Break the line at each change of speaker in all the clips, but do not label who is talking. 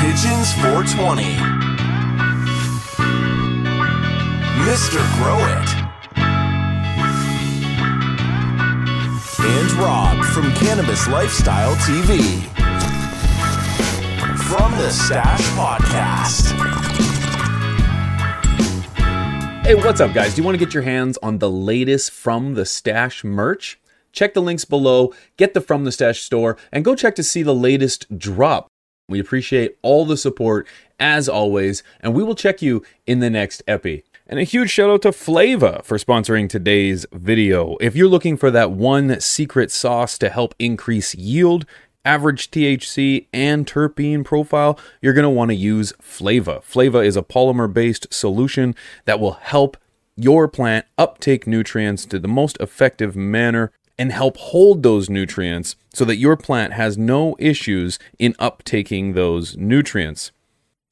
Pigeons 420. Mr. Grow It. And Rob from Cannabis Lifestyle TV. From the Stash Podcast.
Hey, what's up, guys? Do you want to get your hands on the latest From the Stash merch? Check the links below, get the From the Stash store, and go check to see the latest drop. We appreciate all the support, as always, and we will check you in the next epi. And a huge shout out to Flava for sponsoring today's video. If you're looking for that one secret sauce to help increase yield, average THC, and terpene profile, you're going to want to use Flava. Flava is a polymer based solution that will help your plant uptake nutrients to the most effective manner and help hold those nutrients so that your plant has no issues in uptaking those nutrients.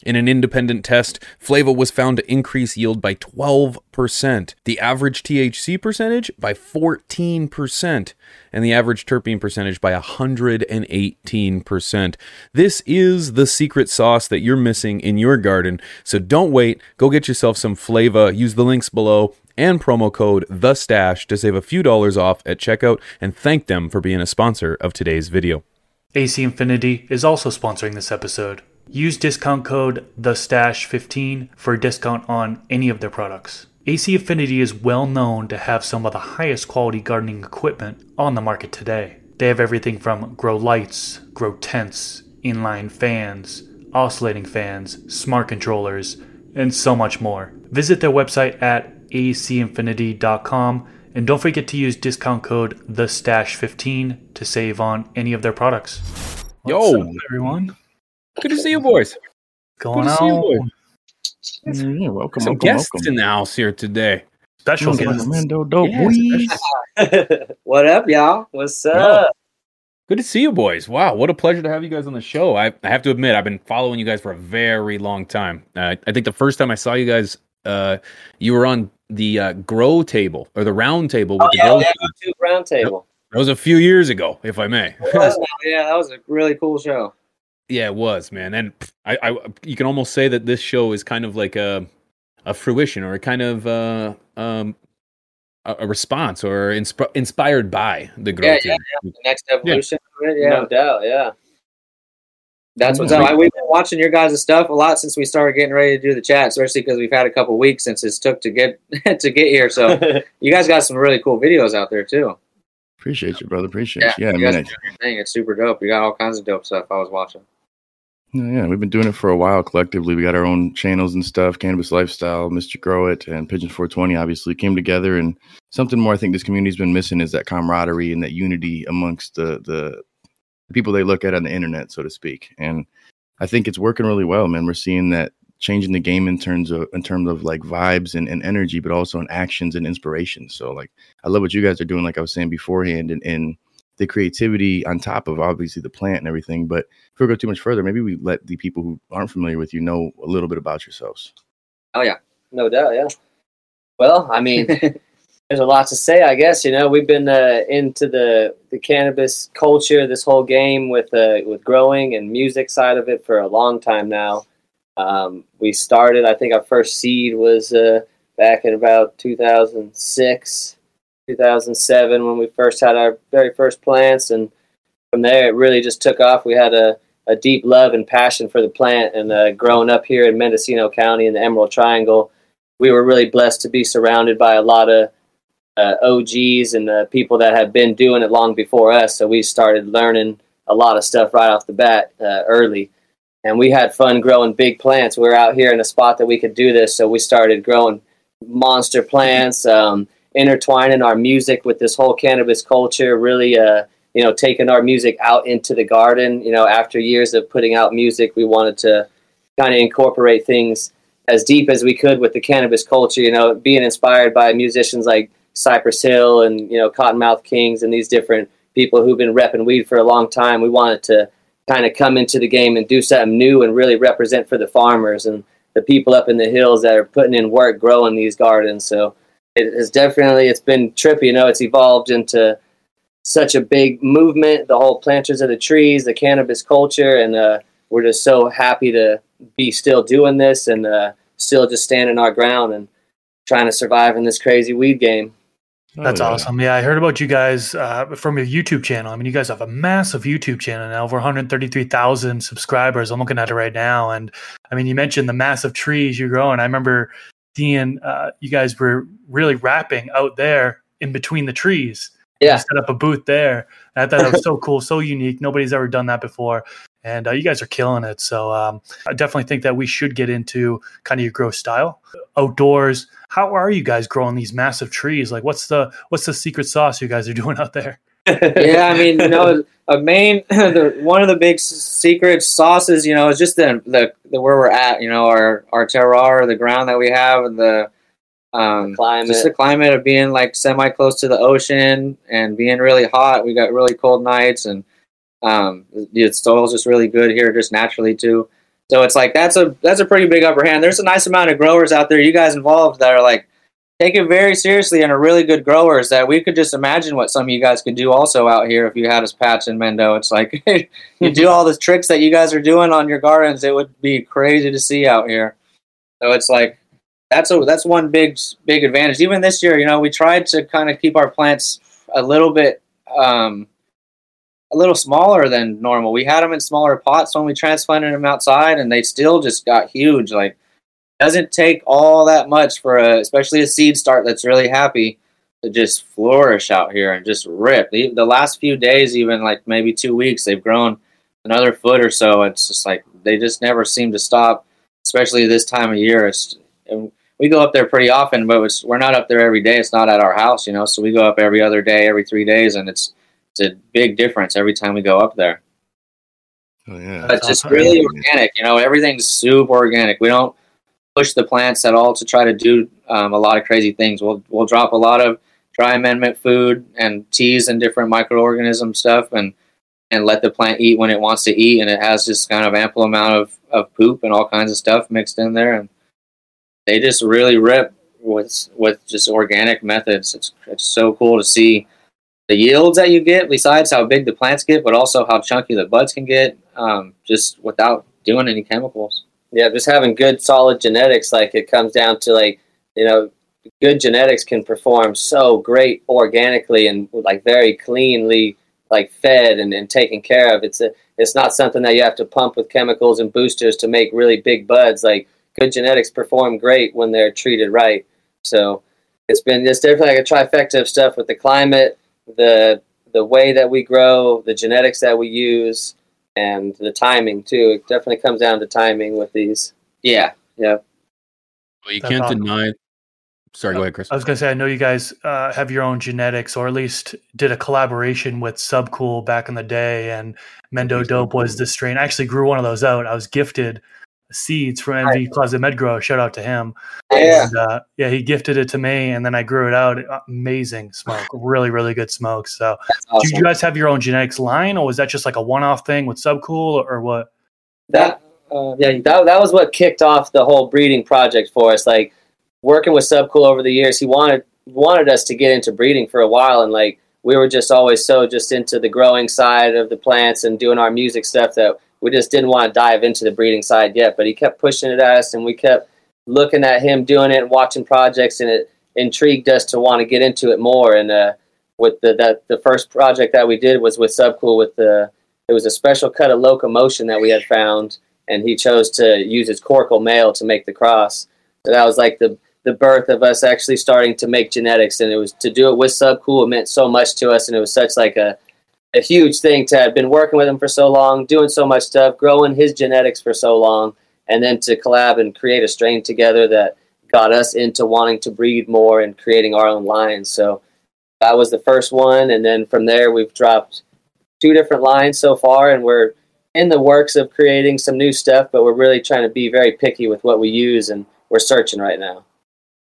In an independent test, Flava was found to increase yield by 12%, the average THC percentage by 14%, and the average terpene percentage by 118%. This is the secret sauce that you're missing in your garden, so don't wait. Go get yourself some Flava. Use the links below and promo code the stash to save a few dollars off at checkout and thank them for being a sponsor of today's video.
AC Infinity is also sponsoring this episode. Use discount code THESTASH15 for a discount on any of their products. AC Infinity is well known to have some of the highest quality gardening equipment on the market today. They have everything from grow lights, grow tents, inline fans, oscillating fans, smart controllers, and so much more. Visit their website at acinfinity.com and don't forget to use discount code the stash 15 to save on any of their products.
Yo.
Up, everyone.
Good to see you, boys.
Going
Good to see you, boys.
on.
Yeah, welcome,
Some
welcome,
guests
welcome.
in the house here today.
Special
Welcome,
guests.
man, dope, dope,
Yeah,
what up, y'all? What's
Yo.
up?
Good to see you, boys. Wow, what a pleasure to have you guys on the show. I, I have to admit, I've been following you guys for a very long time. Uh, I think the first time I saw you guys, uh, you were on the uh, grow table or the round table with
Oh,
the
yeah,
grow.
yeah,
table.
round table.
That was a few years ago, if I may.
Was, yeah, that was a really cool show.
yeah, it was, man. And I, I, you can almost say that this show is kind of like a, a fruition or a kind of uh, um, a, response or insp- inspired by the grow
Yeah, yeah,
table.
The next evolution yeah.
Yeah.
no doubt, yeah. That's what's up. I- We've been watching your guys' stuff a lot since we started getting ready to do the chat, especially because we've had a couple weeks since it's took to get to get here. So you guys got some really cool videos out there too.
Appreciate you, brother. Appreciate
Yeah,
you. Yeah, I
you
mean, I-
are doing your thing. It's super dope. You got all kinds of dope stuff. I was watching.
yeah, yeah, we've been doing it for a while collectively. We got our own channels and stuff. Cannabis Lifestyle, Mr. Grow It, and Pigeon 420 obviously came together. And something more I think this community's been missing is that camaraderie and that unity amongst the the people they look at on the internet, so to speak. And I think it's working really well, man. We're seeing that changing the game in terms of in terms of like vibes and, and energy, but also in actions and inspiration. So like I love what you guys are doing, like I was saying beforehand, and, and the creativity on top of obviously the plant and everything. But if we go too much further, maybe we let the people who aren't familiar with you know a little bit about yourselves.
Oh yeah, no doubt, yeah. Well, I mean, there's a lot to say, I guess. You know, we've been uh, into the the cannabis culture, this whole game with uh, with growing and music side of it for a long time now. Um, we started, I think, our first seed was uh, back in about 2006, 2007 when we first had our very first plants, and from there it really just took off. We had a a deep love and passion for the plant, and uh, growing up here in Mendocino County in the Emerald Triangle, we were really blessed to be surrounded by a lot of uh, OGs and the people that had been doing it long before us. So we started learning a lot of stuff right off the bat uh, early. And we had fun growing big plants. We were out here in a spot that we could do this. So we started growing monster plants, um, intertwining our music with this whole cannabis culture, really, uh, you know, taking our music out into the garden. You know, after years of putting out music, we wanted to kind of incorporate things as deep as we could with the cannabis culture. You know, being inspired by musicians like Cypress Hill and you know Cottonmouth Kings and these different people who've been repping weed for a long time. We wanted to kind of come into the game and do something new and really represent for the farmers and the people up in the hills that are putting in work growing these gardens. So it has definitely it's been trippy. You know, it's evolved into such a big movement. The whole planters of the trees, the cannabis culture, and uh, we're just so happy to be still doing this and uh, still just standing our ground and trying to survive in this crazy weed game.
That's
Oh, yeah.
awesome. Yeah, I heard about you guys uh, from your YouTube channel. I mean, you guys have a massive YouTube channel now, over 133,000 subscribers. I'm looking at it right now. And I mean, you mentioned the massive trees you're growing. I remember seeing uh, you guys were really rapping out there in between the trees.
Yeah.
You set up a booth there. And I thought that was so cool, so unique. Nobody's ever done that before. And uh, you guys are killing it. So um, I definitely think that we should get into kind of your growth style outdoors. How are you guys growing these massive trees? Like, what's the what's the secret sauce you guys are doing out there?
yeah, I mean, you know, a main the, one of the big secret sauces, you know, is just the, the the where we're at. You know, our our terroir, the ground that we have, and the um,
Climate.
just the climate of being like semi close to the ocean and being really hot. We got really cold nights, and um, the soil's just really good here, just naturally too. So it's like that's a that's a pretty big upper hand. There's a nice amount of growers out there, you guys involved, that are like take it very seriously and are really good growers that we could just imagine what some of you guys could do also out here if you had us patch in Mendo. It's like you do all the tricks that you guys are doing on your gardens, it would be crazy to see out here. So it's like that's a that's one big big advantage. Even this year, you know, we tried to kind of keep our plants a little bit um, a little smaller than normal. We had them in smaller pots when we transplanted them outside, and they still just got huge. Like doesn't take all that much for a, especially a seed start that's really happy to just flourish out here and just rip. The, the last few days, even like maybe two weeks, they've grown another foot or so. It's just like they just never seem to stop, especially this time of year. It's and we go up there pretty often, but we're not up there every day. It's not at our house, you know. So we go up every other day, every three days, and it's it's a big difference every time we go up there.
Oh, yeah.
But it's just
awesome.
really organic. You know, everything's super organic. We don't push the plants at all to try to do um, a lot of crazy things. We'll we'll drop a lot of dry amendment food and teas and different microorganism stuff, and and let the plant eat when it wants to eat. And it has this kind of ample amount of, of poop and all kinds of stuff mixed in there, and they just really rip with with just organic methods. It's it's so cool to see the yields that you get, besides how big the plants get, but also how chunky the buds can get, um, just without doing any chemicals.
yeah, just having good solid genetics, like it comes down to like, you know, good genetics can perform so great organically and like very cleanly like fed and, and taken care of. It's a it's not something that you have to pump with chemicals and boosters to make really big buds. Like good genetics perform great when they're treated right. So it's been it's definitely like a trifecta of stuff with the climate, the the way that we grow, the genetics that we use, and the timing too. It definitely comes down to timing with these.
Yeah, yeah.
Well, you
That's
can't
awesome.
deny. Sorry, go ahead, Chris.
I was gonna say, I know you guys uh, have your own genetics, or at least did a collaboration with Subcool back in the day, and Mendo Dope was the strain. I actually grew one of those out. I was gifted seeds from MV Closet Medgrow. Shout out to him.
Yeah.
And, uh, yeah, he gifted it to me, and then I grew it out. Amazing smoke, really, really good smoke. So,
That's
do you guys have your own genetics line, or was that just like a one-off thing with Subcool, or what?
that uh, yeah that, that was what kicked off the whole breeding project for us like working with subcool over the years he wanted wanted us to get into breeding for a while and like we were just always so just into the growing side of the plants and doing our music stuff that we just didn't want to dive into the breeding side yet but he kept pushing it at us and we kept looking at him doing it and watching projects and it intrigued us to want to get into it more and uh, with the that the first project that we did was with subcool with the it was a special cut of locomotion that we had found, and he chose to use his Querkle male to make the cross. So that was like the the birth of us actually starting to make genetics, and it was to do it with Subcool. It meant so much to us, and it was such like a a huge thing to have been working with him for so long, doing so much stuff, growing his genetics for so long, and then to collab and create a strain together that got us into wanting to breed more and creating our own lines. So that was the first one, and then from there we've dropped two different lines so far, and we're in the works of creating some new stuff, but we're really trying to be very picky with what we use, and we're searching right now.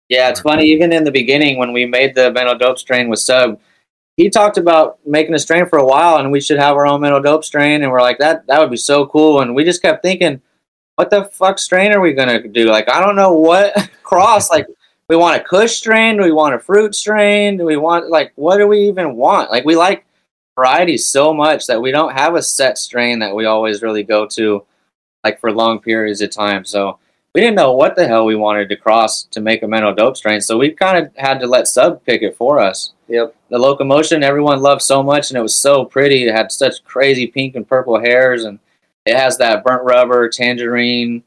Yeah, it's funny. Even in the beginning, when we made the Mendo Dope strain with Sub, he talked about making a strain for a while, and we should have our own Mendo Dope strain. And we're like, that that would be so cool. And we just kept thinking, what the fuck strain are we gonna do? Like, I don't know what cross. Like, we want a Kush strain? Do we want a fruit strain? Do we want like what do we even want? Like, we like varieties so much that we don't have a set strain that we always really go to. like for long periods of time. So we didn't know what the hell we wanted to cross to make a Mendo Dope strain. So we kind of had to let Sub pick it for us.
Yep.
The locomotion everyone loved so much, and it was so pretty. It had such crazy pink and purple hairs, and it has that burnt rubber, tangerine,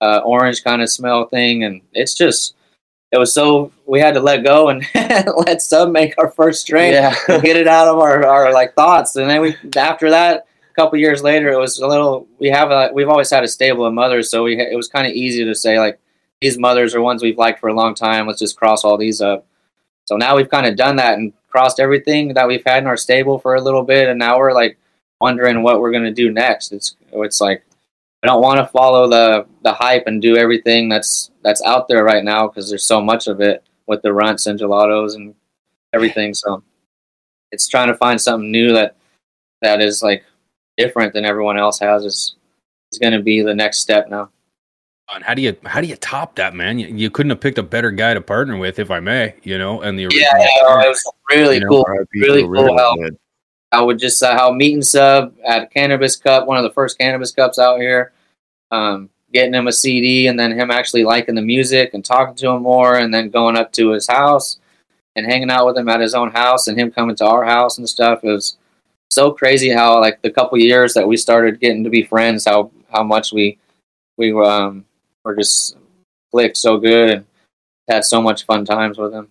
uh, orange kind of smell thing, and it's just. It was so we had to let go and let Sub make our first strain,
Yeah.
get it out of our, our like thoughts, and then we after that couple years later, it was a little. We have a. We've always had a stable of mothers, so we. It was kind of easy to say like these mothers are ones we've liked for a long time. Let's just cross all these up. So now we've kind of done that and crossed everything that we've had in our stable for a little bit, and now we're like wondering what we're gonna do next. It's it's like I don't want to follow the the hype and do everything that's that's out there right now because there's so much of it with the runts and gelatos and everything. So it's trying to find something new that that is like different than everyone else has is is going to be the next step now.
And how do you how do you top that, man? You, you couldn't have picked a better guy to partner with, if I may. You know, and the original.
it was really
You know,
cool.
RIP
Really cool how I would just uh, how meet and sub at Cannabis Cup, one of the first Cannabis Cups out here. Um, getting him a CD and then him actually liking the music and talking to him more, and then going up to his house and hanging out with him at his own house, and him coming to our house and stuff. It was so crazy how like the couple years that we started getting to be friends, how how much we we um were just clicked so good and had so much fun times with him.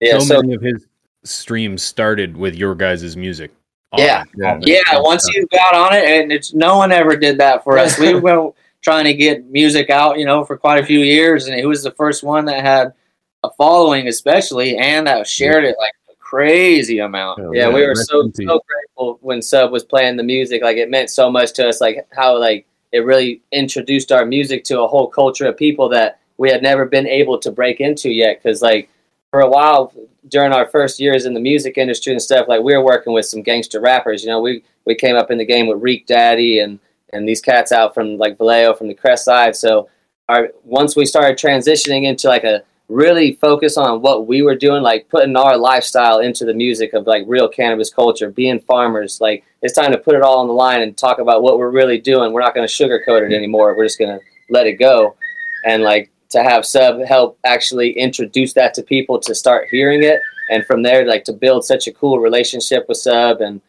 Yeah.
so,
So
many of his streams started with your guys' music.
Yeah.
yeah,
Yeah, once you got on it, and it's no one ever did that for us. We were trying to get music out, you know, for quite a few years, and he was the first one that had a following, especially, and that shared it like a crazy amount.
Hell
yeah, we were so so grateful when Sub was playing the music. Like it meant so much to us. Like how like it really introduced our music to a whole culture of people that we had never been able to break into yet. Because like for a while during our first years in the music industry and stuff, like we were working with some gangster rappers. You know, we we came up in the game with Reek Daddy and and these cats out from like Vallejo from the Crest side. So our once we started transitioning into like a really focus on what we were doing, like putting our lifestyle into the music of like real cannabis culture, being farmers. Like it's time to put it all on the line and talk about what we're really doing. We're not going to sugarcoat it anymore. We're just going to let it go. And like to have Sub help actually introduce that to people to start hearing it, and from there like to build such a cool relationship with Sub and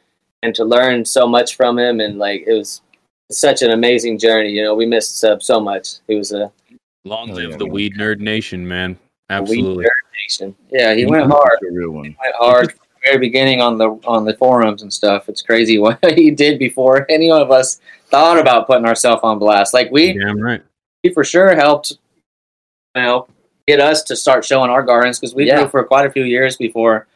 and to learn so much from him and like it was such an amazing journey. You know, we missed Sub so much. He was a
Long
Oh,
live
yeah,
the. Weed Nerd Nation, man.
Weed
Absolutely.
nerd nation.
Yeah, he went hard.
A real one.
went hard from the very beginning on the on the forums and stuff. It's crazy what he did before any of us thought about putting ourselves on blast. Like we,
Damn right.
he for sure helped, you know, get us to start showing our gardens because we
Yeah.
grew for quite a few years before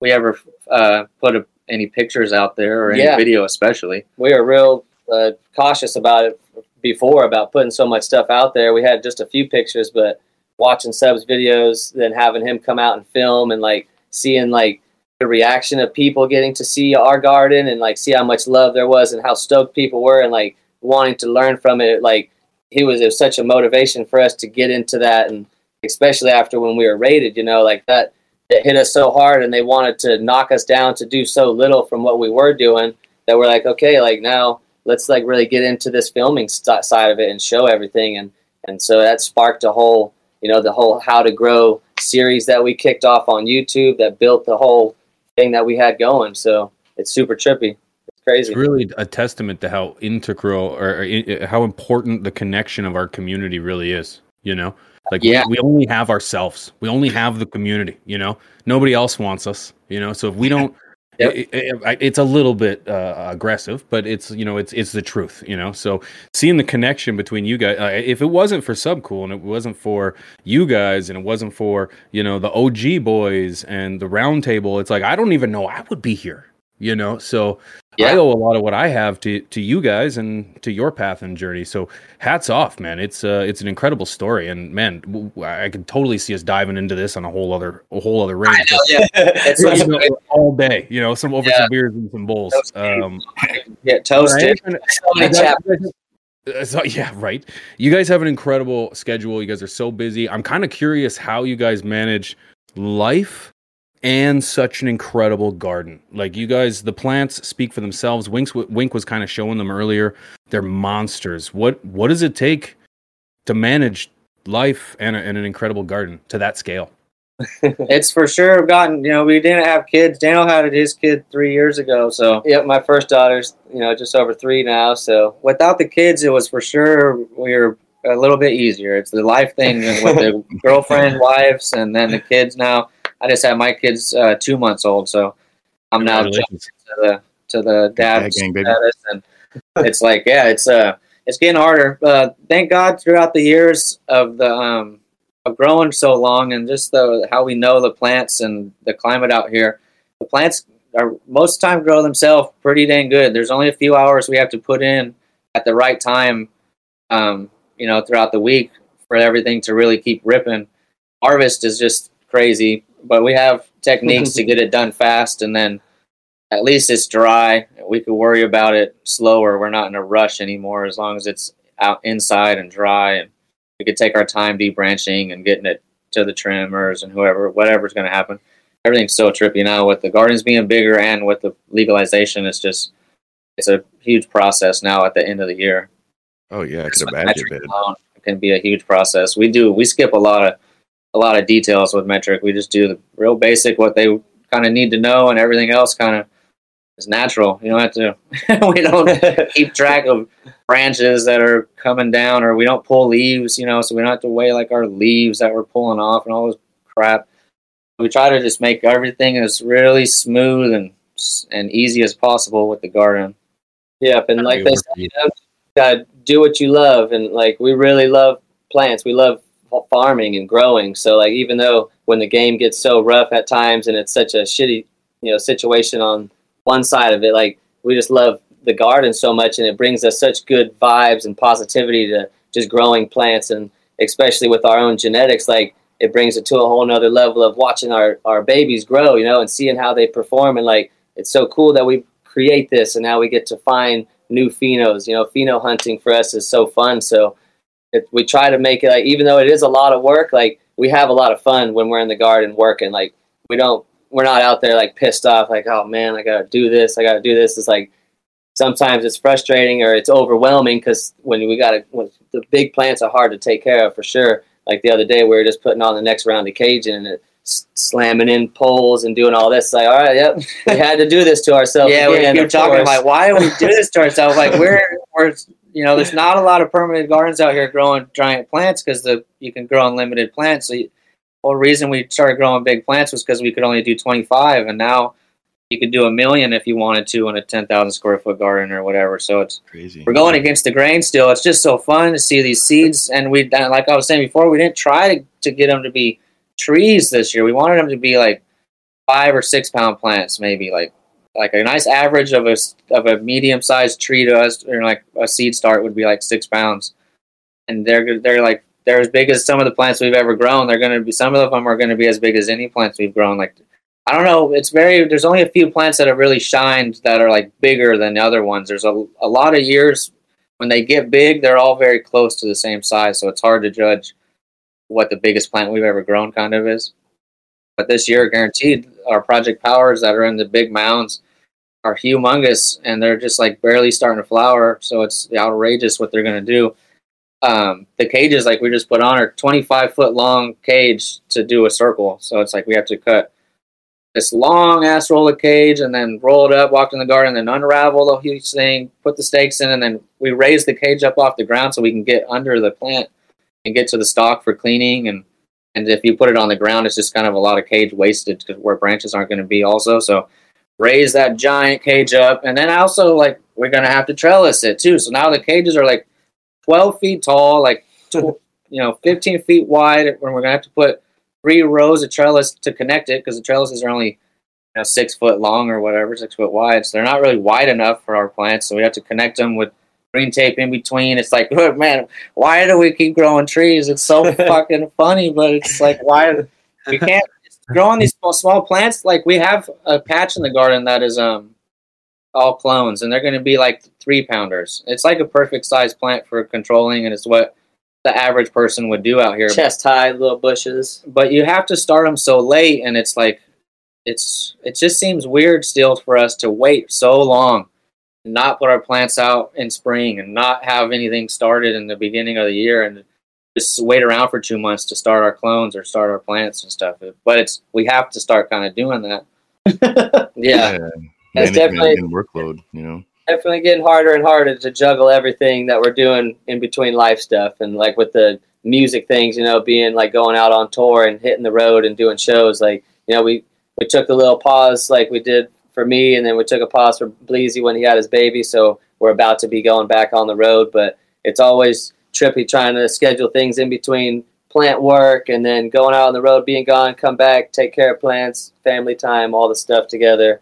we ever uh, put a, any pictures out there or any
Yeah.
video, especially.
we were real uh, cautious about it before about putting so much stuff out there. We had just a few pictures, but watching Sub's videos, then having him come out and film, and like seeing like the reaction of people getting to see our garden and like see how much love there was and how stoked people were and like wanting to learn from it. Like he was, it was such a motivation for us to get into that, and especially after when we were rated, you know, like that. It hit us so hard, and they wanted to knock us down to do so little from what we were doing that we're like, okay, like now let's like really get into this filming st- side of it and show everything and and so that sparked a whole you know the whole how to grow series that we kicked off on youtube that built the whole thing that we had going so it's super trippy it's crazy
It's really a testament to how integral or, or how important the connection of our community really is. You know, like we-
Yeah.
we, only have ourselves. We only have the community. You know, nobody else wants us. You know, so if we don't,
Yep.
it- it- it- it's a little bit uh, aggressive, but it's you know it's it's the truth. You know, so seeing the connection between you guys, uh, if it wasn't for Subcool and it wasn't for you guys and it wasn't for you know the OG boys and the roundtable, it's like I don't even know I would be here. You know, so I owe a lot of what I have to to you guys and to your path and journey. So hats off, man. It's uh it's an incredible story, and man, i could totally see us diving into this on a whole other a whole other range.
Yeah, it's
You know, all day, you know, some over
Yeah.
some beers and some bowls.
Those
Um,
get toasted.
right?
So many
You guys-
chapters.
uh, so, yeah, right. You guys have an incredible schedule. You guys are so busy. I'm kind of curious how you guys manage life and such an incredible garden. Like you guys, the plants speak for themselves. Winks, Wink was kind of showing them earlier. They're monsters. What what does it take to manage life and, a, and an incredible garden to that scale?
it's for sure gotten you know we didn't have kids daniel had his kid three years ago so
Yep, my first daughter's you know just over three now, so
without the kids it was for sure we were a little bit easier it's the life thing with the girlfriend wives and then the kids now i just had my kids uh, two months old so i'm now jumping to the to the dad
Tag gang, baby.
status and it's like yeah it's uh it's getting harder uh thank god throughout the years of the um of growing so long and just the how we know the plants and the climate out here the plants are most of the time grow themselves pretty dang good. There's only a few hours we have to put in at the right time um you know throughout the week for everything to really keep ripping. Harvest is just crazy but we have techniques to get it done fast and then at least it's dry. We could worry about it slower. We're not in a rush anymore as long as it's out inside and dry, and we could take our time debranching and getting it to the trimmers and whoever, whatever's going to happen. Everything's so trippy now with the gardens being bigger and with the legalization. It's just it's a huge process now at the end of the year.
Oh yeah, I
Just
could
with
imagine it.
can be a huge process. We do we skip a lot of a lot of details with Metrc. We just do the real basic what they kind of need to know, and everything else kind of is natural. You don't have to. we don't keep track of branches that are coming down, or we don't pull leaves. You know, so we don't have to weigh like our leaves that we're pulling off and all this crap. We try to just make everything as really smooth and and easy as possible with the garden.
Yep, and like they said, you know, do what you love, and like we really love plants. We love fa- farming and growing. So like even though when the game gets so rough at times and it's such a shitty you know situation on one side of it, like we just love the garden so much, and it brings us such good vibes and positivity to just growing plants, and especially with our own genetics, like it brings it to a whole nother level of watching our our babies grow, you know, and seeing how they perform, and like it's so cool that we create this, and now we get to find new phenos. You know, pheno hunting for us is so fun. So it, we try to make it like, even though it is a lot of work, like we have a lot of fun when we're in the garden working. Like we don't, we're not out there like pissed off, like, oh man, I gotta do this, I gotta do this. It's like sometimes it's frustrating or it's overwhelming because when we gotta, when the big plants are hard to take care of for sure. Like the other day, we were just putting on the next round of caging and it, slamming in poles and doing all this. Like, all right, yep, we had to do this to ourselves.
yeah, we
again,
keep
of
talking
course.
like, why do we do this to ourselves? Like, we're we're you know, there's not a lot of permanent gardens out here growing giant plants because the you can grow unlimited plants. So, you, whole reason we started growing big plants was because we could only do 25, and now you could do a million if you wanted to in a 10,000 square foot garden or whatever. So it's
Crazy.
we're going against the grain still. It's just so fun to see these seeds, and we like I was saying before, we didn't try to, to get them to be trees this year. We wanted them to be like five or six pound plants, maybe like like a nice average of a of a medium sized tree to us, or like a seed start would be like six pounds, and they're they're like they're as big as some of the plants we've ever grown. They're going to be some of them are going to be as big as any plants we've grown. Like I don't know, it's very there's only a few plants that have really shined that are like bigger than the other ones. There's a a lot of years when they get big, they're all very close to the same size, so it's hard to judge what the biggest plant we've ever grown kind of is. But this year, guaranteed, our Project Powers that are in the big mounds are humongous, and they're just like barely starting to flower. So it's outrageous what they're going to do. Um, the cages, like we just put on, are 25 foot long cage to do a circle. So it's like we have to cut this long ass roll of cage and then roll it up, walk in the garden, then unravel the huge thing, put the stakes in, and then we raise the cage up off the ground so we can get under the plant and get to the stalk for cleaning. And and if you put it on the ground, it's just kind of a lot of cage wasted because where branches aren't going to be also. So raise that giant cage up, and then also like we're going to have to trellis it too. So now the cages are like 12 feet tall, like tw- you know 15 feet wide. When we're going to have to put three rows of trellis to connect it because the trellises are only you know six foot long or whatever, six foot wide. So they're not really wide enough for our plants. So we have to connect them with green tape in between. It's like, oh, man, why do we keep growing trees? It's so fucking funny, but it's like why we can't growing these small, small plants. Like we have a patch in the garden that is um all clones, and they're going to be like three pounders. It's like a perfect size plant for controlling, and it's what the average person would do out here
chest high little bushes.
but you have to start them so late and it's like it's it just seems weird still for us to wait so long and not put our plants out in spring and not have anything started in the beginning of the year and just wait around for two months to start our clones or start our plants and stuff. But it's we have to start kind of doing that. yeah,
That's definitely-
workload. You know,
definitely getting harder and harder to juggle everything that we're doing in between life stuff and like with the music things, you know, being like going out on tour and hitting the road and doing shows. Like, you know, we we took a little pause like we did for me and then we took a pause for Bleezy when he had his baby, so we're about to be going back on the road, but it's always trippy trying to schedule things in between plant work and then going out on the road, being gone, come back, take care of plants, family time, all the stuff together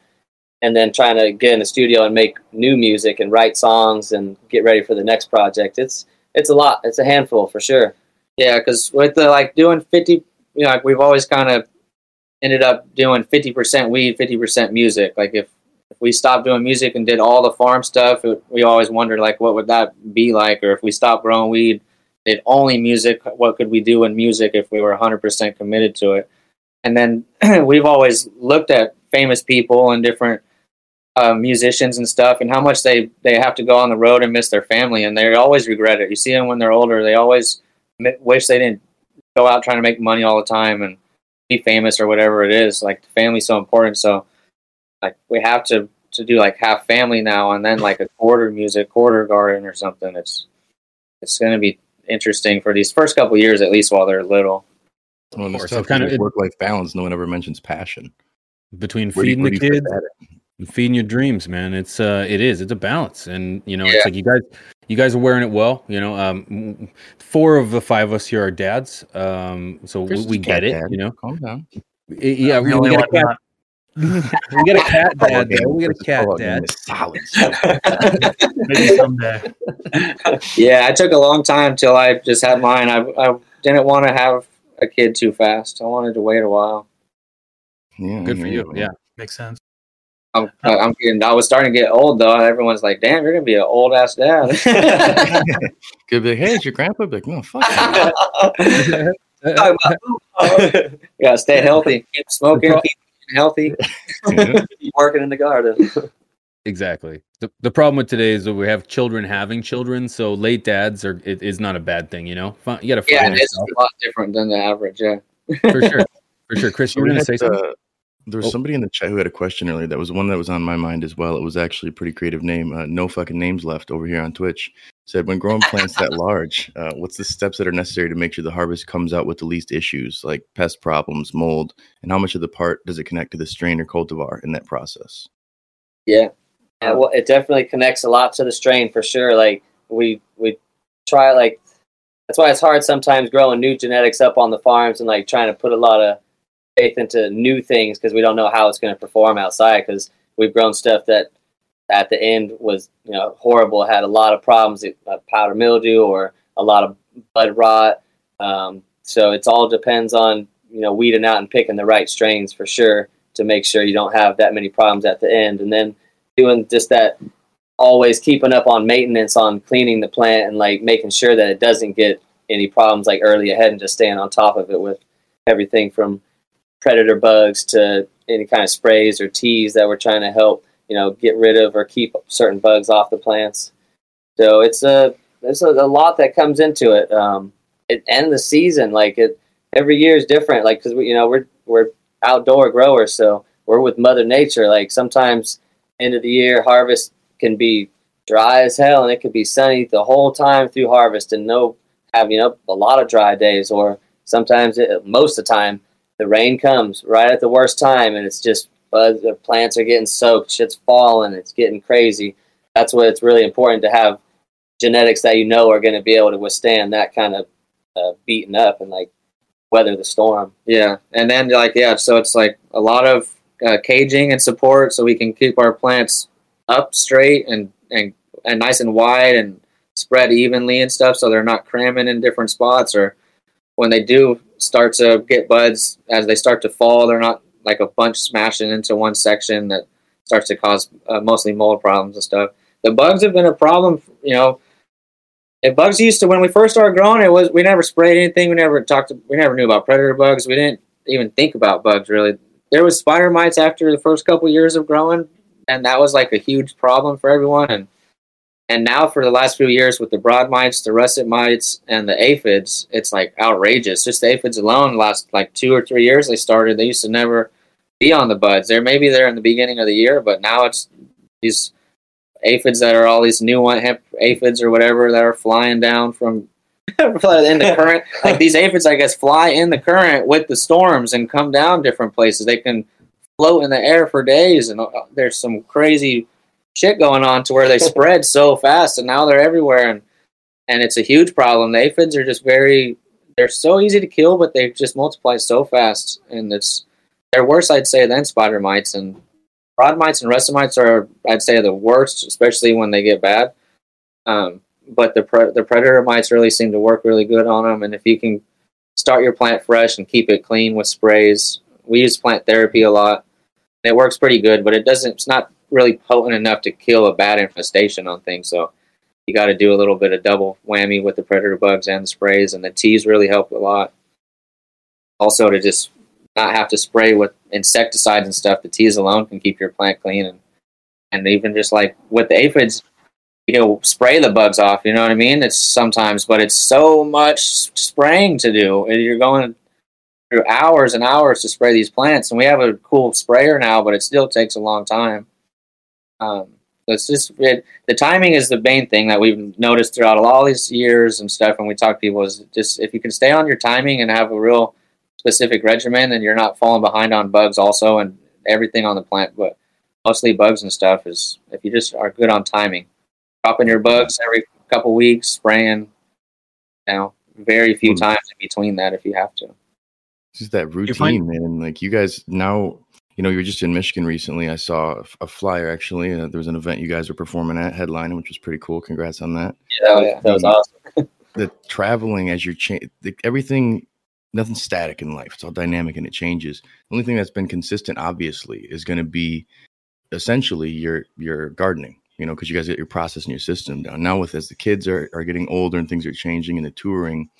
and then trying to get in the studio and make new music and write songs and get ready for the next project. It's it's a lot. It's a handful for sure.
yeah. Because with the like doing fifty, you know, like we've always kind of ended up doing fifty percent weed, fifty percent music. Like if if we stopped doing music and did all the farm stuff, it, we always wondered like what would that be like, or if we stopped growing weed, did only music, what could we do in music if we were hundred percent committed to it? And then we've always looked at famous people and different uh, musicians and stuff, and how much they they have to go on the road and miss their family, and they always regret it. You see them when they're older; they always mi- wish they didn't go out trying to make money all the time and be famous or whatever it is. Like family's so important, so like we have to to do like half family now, and then like a quarter music, quarter garden or something. It's it's going to be interesting for these first couple years at least while they're little.
well, and
course,
tough
kinda-
work life balance. No one ever mentions passion.
between
Where do you-
feeding the
do you fit
kids feeding your dreams, man. It's uh, it is. It's a balance, and you know,
Yeah.
it's like you guys, you guys are wearing it well. You know, um, four of the five of us here are dads, um, so
Chris
we, we get it.
dad.
You know,
Calm down.
I- yeah,
I'm
we,
the
we
only
got a
one
cat. We got a cat dad. Though. We got a cat dad.
solid.
Maybe someday.
Yeah, I took a long time till I just had mine. I I didn't want to have a kid too fast. I wanted to wait a while.
Yeah,
Good for
there
you. Yeah.
Makes sense.
I'm, I'm getting. I was starting to get old though. Everyone's like, "Damn, you're gonna be an old ass dad."
Could be like, hey, it's your grandpa. Be like, no, fuck. you.
you gotta stay healthy. Keep smoking. Keep eating healthy.
Yeah.
Working in the garden.
Exactly. The, the problem with today is that we have children having children, so late dads are it is not a bad thing, you know. You got to
Yeah, it's a lot different than the average. Yeah.
for sure. For sure, Chris, you were going to say something.
uh, there was
Oh.
somebody in the chat who had a question earlier. That was one that was on my mind as well. It was actually a pretty creative name. Uh, no fucking names left over here on Twitch. Said when growing plants that large, uh, what's the steps that are necessary to make sure the harvest comes out with the least issues, like pest problems, mold, and how much of the part does it connect to the strain or cultivar in that process?
Yeah.
Yeah, well, it definitely connects a lot to the strain for sure. Like we we try like that's why it's hard sometimes growing new genetics up on the farms and like trying to put a lot of faith into new things because we don't know how it's going to perform outside because we've grown stuff that at the end was you know horrible had a lot of problems uh, powder mildew or a lot of bud rot. Um, so it's all depends on you know weeding out and picking the right strains for sure to make sure you don't have that many problems at the end. And then doing just that always keeping up on maintenance on cleaning the plant and like making sure that it doesn't get any problems like early ahead and just staying on top of it with everything from predator bugs to any kind of sprays or teas that we're trying to help you know get rid of or keep certain bugs off the plants. So it's a there's a, a lot that comes into it um it and the season like it every year is different like because we you know we're we're outdoor growers so we're with mother nature like sometimes end of the year harvest can be dry as hell and it could be sunny the whole time through harvest and no have you know a lot of dry days or sometimes it, most of the time the rain comes right at the worst time and it's just uh, the plants are getting soaked shit's falling it's getting crazy that's why it's really important to have genetics that you know are going to be able to withstand that kind of uh, beating up and like weather the storm
Yeah, and then like yeah, so it's like a lot of uh, caging and support, so we can keep our plants up straight and and and nice and wide and spread evenly and stuff, so they're not cramming in different spots. Or when they do start to get buds, as they start to fall, they're not like a bunch smashing into one section that starts to cause uh, mostly mold problems and stuff. The bugs have been a problem, you know. If bugs used to when we first started growing, it was we never sprayed anything. We never talked. To, we never knew about predator bugs. We didn't even think about bugs really. there was spider mites after the first couple years of growing, and that was like a huge problem for everyone. And and now for the last few years with the broad mites, the russet mites, and the aphids, it's like outrageous. Just the aphids alone, last like two or three years they started, they used to never be on the buds. They're maybe there in the beginning of the year, but now it's these aphids that are all these new one hemp aphids or whatever that are flying down from in the current. Like these aphids, I guess, fly in the current with the storms and come down different places. They can float in the air for days, and uh, there's some crazy shit going on to where they spread so fast, and now they're everywhere, and and it's a huge problem. The aphids are just very, they're so easy to kill, but they just multiply so fast, and it's they're worse, I'd say, than spider mites and broad mites and russet mites are, I'd say, the worst, especially when they get bad. Um, but the pre- the predator mites really seem to work really good on them, and if you can start your plant fresh and keep it clean with sprays, we use plant therapy a lot. It works pretty good, but it doesn't. It's not really potent enough to kill a bad infestation on things. So you got to do a little bit of double whammy with the predator bugs and the sprays, and the teas really help a lot. Also, to just not have to spray with insecticides and stuff, the teas alone can keep your plant clean, and and even just like with the aphids, you know, spray the bugs off. You know what I mean? It's sometimes, but it's so much spraying to do. You're going through hours and hours to spray these plants, and we have a cool sprayer now, but it still takes a long time. Um, it's just it, the timing is the main thing that we've noticed throughout all these years and stuff. When we talk to people, is just if you can stay on your timing and have a real specific regimen, and you're not falling behind on bugs also and everything on the plant, but mostly bugs and stuff. Is if you just are good on timing, dropping your bugs every couple weeks, spraying. You know, very few
Hmm.
times in between that if you have to.
It's just that routine,
find-
man. Like you guys now, you know, you were just in Michigan recently. I saw a, flyer actually. Uh, there was an event you guys were performing at, headlining, which was pretty cool. Congrats on that.
Yeah, that, was, that was awesome.
The traveling as you're changing, everything, nothing static in life. It's all dynamic and it changes. The only thing that's been consistent, obviously, is going to be essentially your your gardening. You know, because you guys get your process and your system down. Now, with as the kids are are getting older and things are changing and the touring,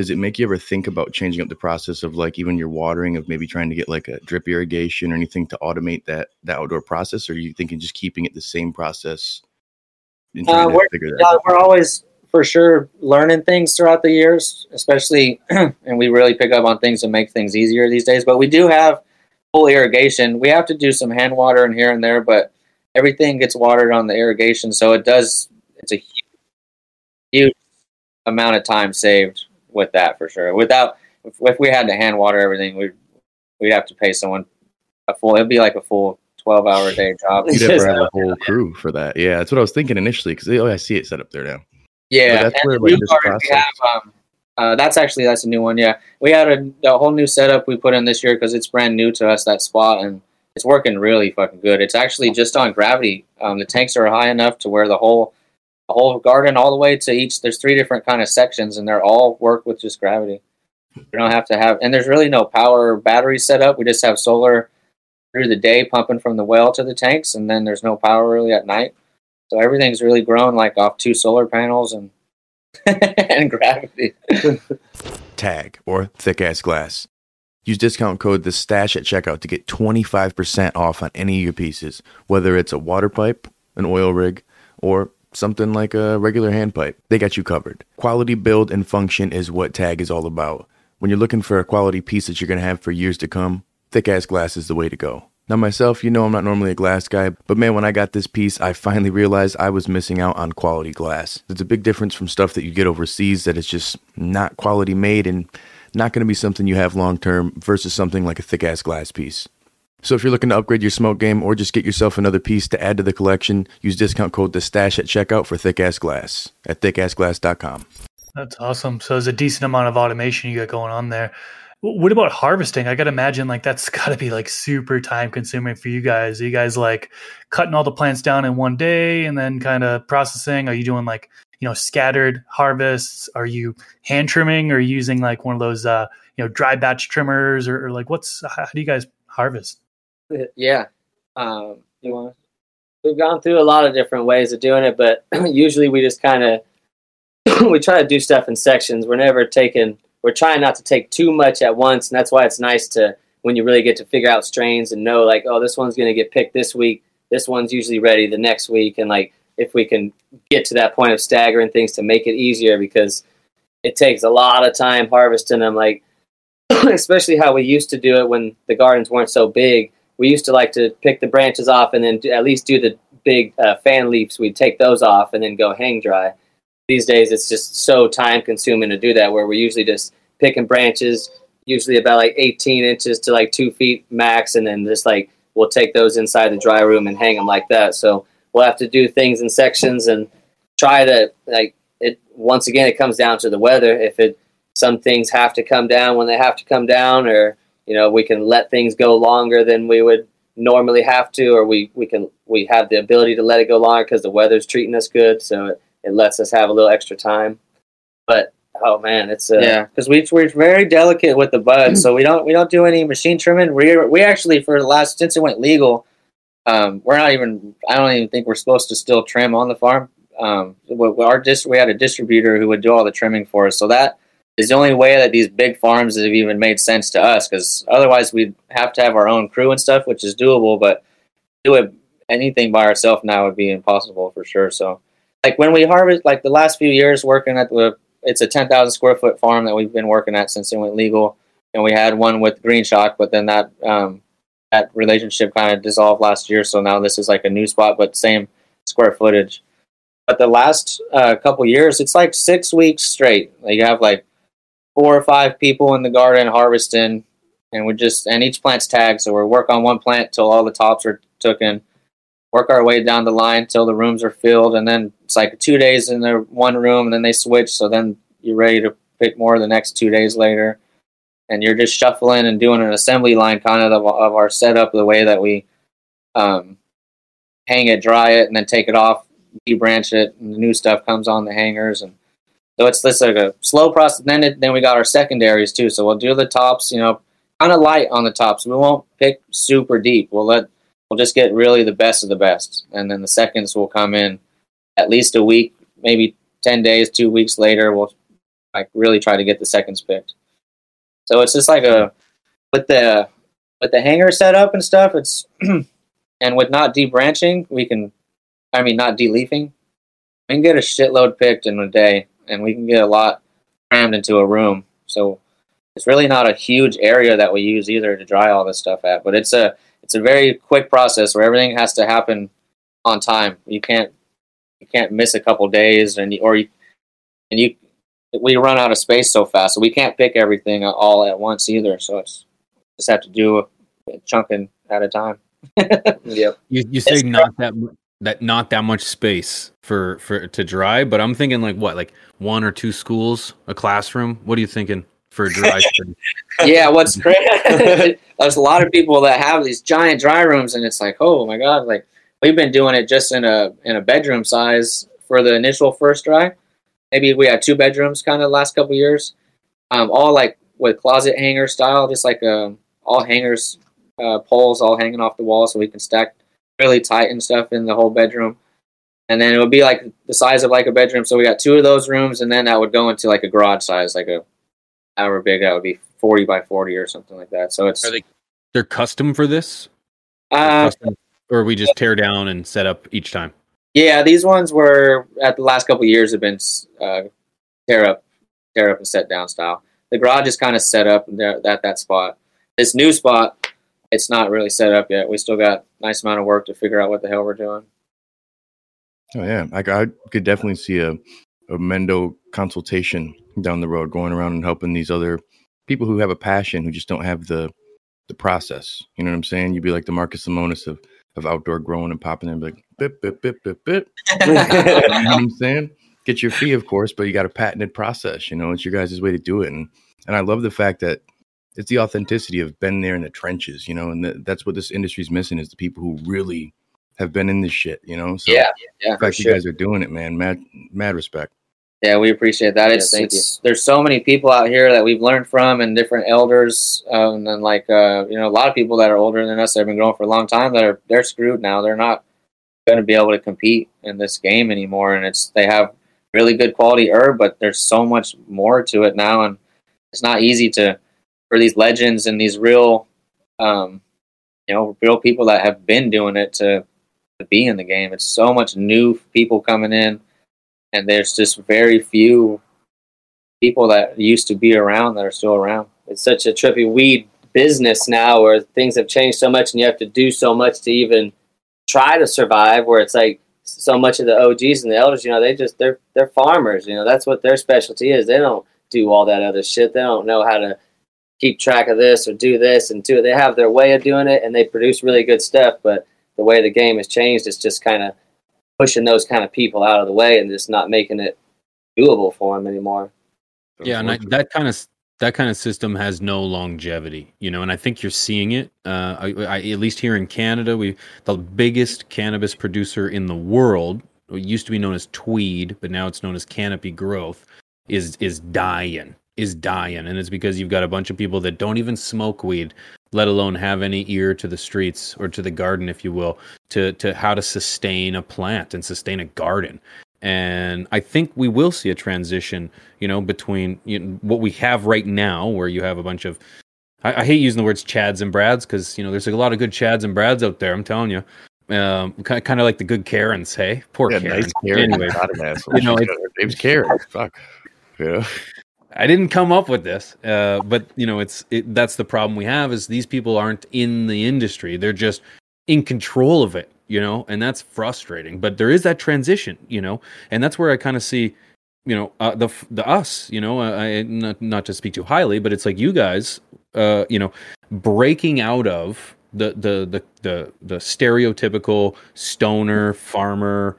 does it make you ever think about changing up the process of like even your watering of maybe trying to get like a drip irrigation or anything to automate that that outdoor process or are you thinking just keeping it the same process
Uh, we're- Yeah, we're always for sure learning things throughout the years, especially, and we really pick up on things to make things easier these days. But we do have full irrigation. We have to do some hand watering here and there, but everything gets watered on the irrigation, so it does. It's a huge, huge amount of time saved with that for sure. Without, if, if we had to hand water everything, we'd we'd have to pay someone a full. It'd be like a full twelve hour day job.
you'd have to have a whole crew for that yeah that's what i was thinking initially because oh i see it set up there now
Yeah,
that's where,
the
like,
new
this
we have, um, uh, that's actually that's a new one. Yeah, we had a, a whole new setup we put in this year because it's brand new to us that spot, and it's working really fucking good. It's actually just on gravity. Um, the tanks are high enough to where the whole whole garden all the way to each. There's three different kind of sections, and they're all work with just gravity. We don't have to have, and there's really no power battery setup. We just have solar through the day pumping from the well to the tanks, and then there's no power really at night. So everything's really grown like off two solar panels and and gravity.
tag or thick ass glass. Use discount code the stash at checkout to get 25% off on any of your pieces, whether it's a water pipe, an oil rig, or something like a regular hand pipe. They got you covered. Quality build and function is what tag is all about. When you're looking for a quality piece that you're going to have for years to come, thick ass glass is the way to go. Now, myself, you know I'm not normally a glass guy, but man, when I got this piece, I finally realized I was missing out on quality glass. It's a big difference from stuff that you get overseas that is just not quality made and not going to be something you have long term versus something like a thick ass glass piece. So if you're looking to upgrade your smoke game or just get yourself another piece to add to the collection, use discount code the stash at checkout for thick ass glass at thickassglass.com.
That's awesome. So there's a decent amount of automation you got going on there. What about harvesting? I got to imagine like that's got to be like super time consuming for you guys. Are you guys like cutting all the plants down in one day and then kind of processing? Are you doing like, you know, scattered harvests? Are you hand trimming or using like one of those, uh, you know, dry batch trimmers or, or like what's, how do you guys harvest?
yeah. Um, you want?
We've gone through a lot of different ways of doing it, but usually we just kind of we try to do stuff in sections. We're never taking. We're trying not to take too much at once, and that's why it's nice to when you really get to figure out strains and know like, oh, this one's going to get picked this week. This one's usually ready the next week, and like if we can get to that point of staggering things to make it easier because it takes a lot of time harvesting them. Like especially how we used to do it when the gardens weren't so big. We used to like to pick the branches off and then do, at least do the big uh, fan leaves. We'd take those off and then go hang dry. These days, it's just so time consuming to do that. Where we're usually just picking branches, usually about like 18 inches to like two feet max, and then just like we'll take those inside the dry room and hang them like that. So we'll have to do things in sections and try to like it. Once again, it comes down to the weather. If it some things have to come down when they have to come down, or you know we can let things go longer than we would normally have to, or we we can we have the ability to let it go longer because the weather's treating us good, so it, it lets us have a little extra time. But oh man, it's uh,
yeah, because we we're very delicate with the buds, so we don't we don't do any machine trimming. We we actually for the last since it went legal, um, we're not even. I don't even think we're supposed to still trim on the farm. Um, our dis- we had a distributor who would do all the trimming for us, so that is the only way that these big farms have even made sense to us because otherwise we'd have to have our own crew and stuff, which is doable, but do it anything by ourselves now would be impossible for sure. So, like when we harvest, like the last few years working at the, it's a 10,000 square foot farm that we've been working at since it went legal. And we had one with Green Shock, but then that, um, that relationship kind of dissolved last year. So now this is like a new spot, but same square footage. But the last uh, couple years, it's like six weeks straight. Like you have like four or five people in the garden harvesting, and we just and each plant's tagged, so we work on one plant till all the tops are taken, work our way down the line till the rooms are filled, and then it's like two days in the one room, and then they switch, so then you're ready to pick more the next two days later, and you're just shuffling and doing an assembly line kind of of our setup, the way that we um, hang it, dry it, and then take it off, debranch it, and the new stuff comes on the hangers and so it's this like a slow process. Then it, then we got our secondaries too. So we'll do the tops, you know, kind of light on the tops. We won't pick super deep. We'll let we'll just get really the best of the best, and then the seconds will come in at least a week, maybe ten days, two weeks later. We'll like really try to get the seconds picked. So it's just like a with the with the hanger set up and stuff. It's and with not debranching, we can, I mean, not deleafing, we can get a shitload picked in a day and we can get a lot crammed into a room. So it's really not a huge area that we use either to dry all this stuff at. But it's a it's a very quick process where everything has to happen on time. You can't you can't miss a couple days, and or you, and you we run out of space so fast, so we can't pick everything all at once either. So it's just have to do a chunking at a time.
yep.
You, you say not that that not that much space for for to dry, but I'm thinking like what, like one or two schools, a classroom. What are you thinking for a dry?
yeah, what's great? There's a lot of people that have these giant dry rooms, and it's like, oh my god, like we've been doing it just in a in a bedroom size for the initial first dry. Maybe we had two bedrooms kind of the last couple years, um, all like with closet hanger style, just like um, all hangers, uh, poles all hanging off the wall, so we can stack really tight and stuff in the whole bedroom. And then it would be like the size of like a bedroom. So we got two of those rooms, and then that would go into like a garage size, like a however big that would be, forty by forty or something like that. So it's
Are they they're custom for this,
uh,
custom, or we just tear down and set up each time.
yeah, these ones were at the last couple of years have been uh, tear up, tear up and set down style. The garage is kind of set up there at that spot. This new spot, it's not really set up yet. We still got nice amount of work to figure out what the hell we're doing.
Oh yeah, I, I could definitely see a a Mendo consultation down the road, going around and helping these other people who have a passion who just don't have the the process. You know what I'm saying? You'd be like the Marcus Lemonis of of outdoor growing and popping in, and be like bip bip bip bip bip. you know what I'm saying? Get your fee, of course, but you got a patented process. You know, it's your guys' way to do it, and and I love the fact that it's the authenticity of been there in the trenches. You know, and th- that's what this industry's missing is the people who really have been in this shit. You know, so
yeah, yeah.
the fact
sure.
you guys are doing it, man, mad mad respect.
Yeah, we appreciate that.
Yeah,
It's,
thank
it's there's so many people out here that we've learned from, and different elders, um, and like uh, you know, a lot of people that are older than us that have been growing for a long time that are they're screwed now. They're not going to be able to compete in this game anymore, and it's they have really good quality herb, but there's so much more to it now, and it's not easy to for these legends and these real um, you know, real people that have been doing it to, to be in the game. It's so much new people coming in, and there's just very few people that used to be around that are still around.
It's such a trippy weed business now where things have changed so much and you have to do so much to even try to survive where it's like so much of the OGs and the elders, you know, they just they're they're farmers, you know, that's what their specialty is. They don't do all that other shit. They don't know how to keep track of this or do this and do it. They have their way of doing it and they produce really good stuff, but the way the game has changed, it's just kind of pushing those kind of people out of the way and just not making it doable for them anymore.
Yeah, and I, that kind of that kind of system has no longevity, you know, and I think you're seeing it. Uh, I, I, at least here in Canada, we the biggest cannabis producer in the world. It used to be known as Tweed, but now it's known as Canopy Growth. Is is dying, is dying, and it's because you've got a bunch of people that don't even smoke weed, let alone have any ear to the streets or to the garden, if you will, to to how to sustain a plant and sustain a garden and I think we will see a transition, you know, between you know, what we have right now, where you have a bunch of, I, I hate using the words Chads and Brads because you know there's like a lot of good Chads and Brads out there. I'm telling you, um, kind kind of like the good Karens. Hey, poor
yeah,
Karen.
nice Karen.
Anyway,
Not an asshole.
you know, it's-
her name's Karen. Fuck. Yeah.
I didn't come up with this, uh, but you know, it's it, that's the problem we have is these people aren't in the industry; they're just in control of it, you know, and that's frustrating. But there is that transition, you know, and that's where I kind of see, you know, uh, the the us, you know, uh, I not not to speak too highly, but it's like you guys, uh, you know, breaking out of the the the the, the stereotypical stoner farmer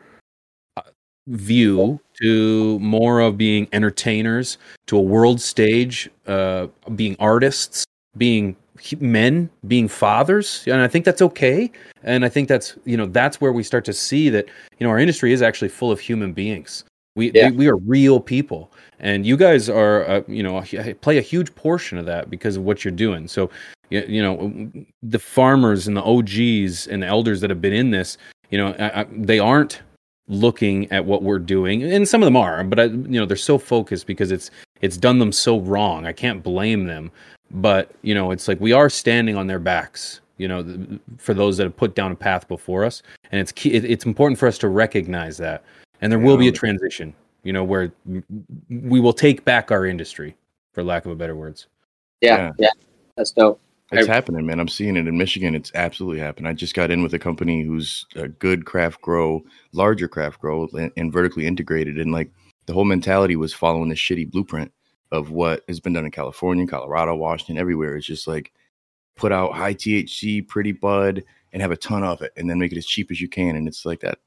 uh, view to more of being entertainers to a world stage uh being artists being men being fathers. And i think that's okay. And i think that's you know that's where we start to see that you know our industry is actually full of human beings. We
Yeah.
we, we are real people. And you guys are uh, you know play a huge portion of that because of what you're doing. So you, you know the farmers and the og's and the elders that have been in this you know I, I, they aren't looking at what we're doing and some of them are but I, you know they're so focused because it's it's done them so wrong. I can't blame them. But you know it's like we are standing on their backs you know th- for those that have put down a path before us. And it's key, it, it's important for us to recognize that. And there will be a transition you know where we will take back our industry for lack of a better words.
Yeah,
Yeah.
yeah, that's dope.
It's
I-
happening, man. I'm seeing it in Michigan. It's absolutely happening. I just got in with a company who's a good craft grow, larger craft grow, and, and vertically integrated. And like the whole mentality was following the shitty blueprint of what has been done in California, Colorado, Washington, everywhere. It's just like put out high THC, pretty bud, and have a ton of it, and then make it as cheap as you can. And it's like that.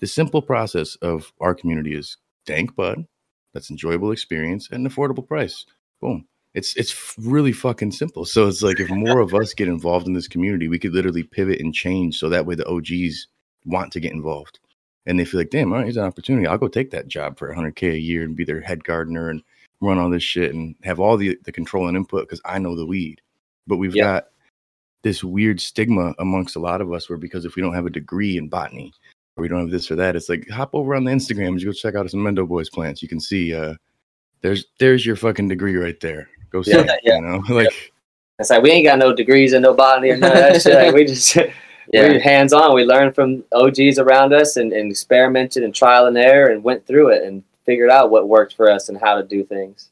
The simple process of our community is dank bud, that's enjoyable experience, at an affordable price. Boom it's it's really fucking simple. So it's like if more of us get involved in this community, we could literally pivot and change. So that way the OGs want to get involved, and they feel like, damn, all right, here's an opportunity. I'll go take that job for 100k a year and be their head gardener and run all this shit and have all the the control and input because I know the weed. But we've got this weird stigma amongst a lot of us where because if we don't have a degree in botany or we don't have this or that, it's like hop over on the Instagram and you go check out some Mendo Boys plants. You can see uh there's there's your fucking degree right there. Go
Yeah, yeah.
you know? Like
It's like we ain't got no degrees in no botany or none of that shit. Like, we just
Yeah.
we're hands on. We learned from OGs around us and, and experimented and trial and error and went through it and figured out what worked for us and how to do things.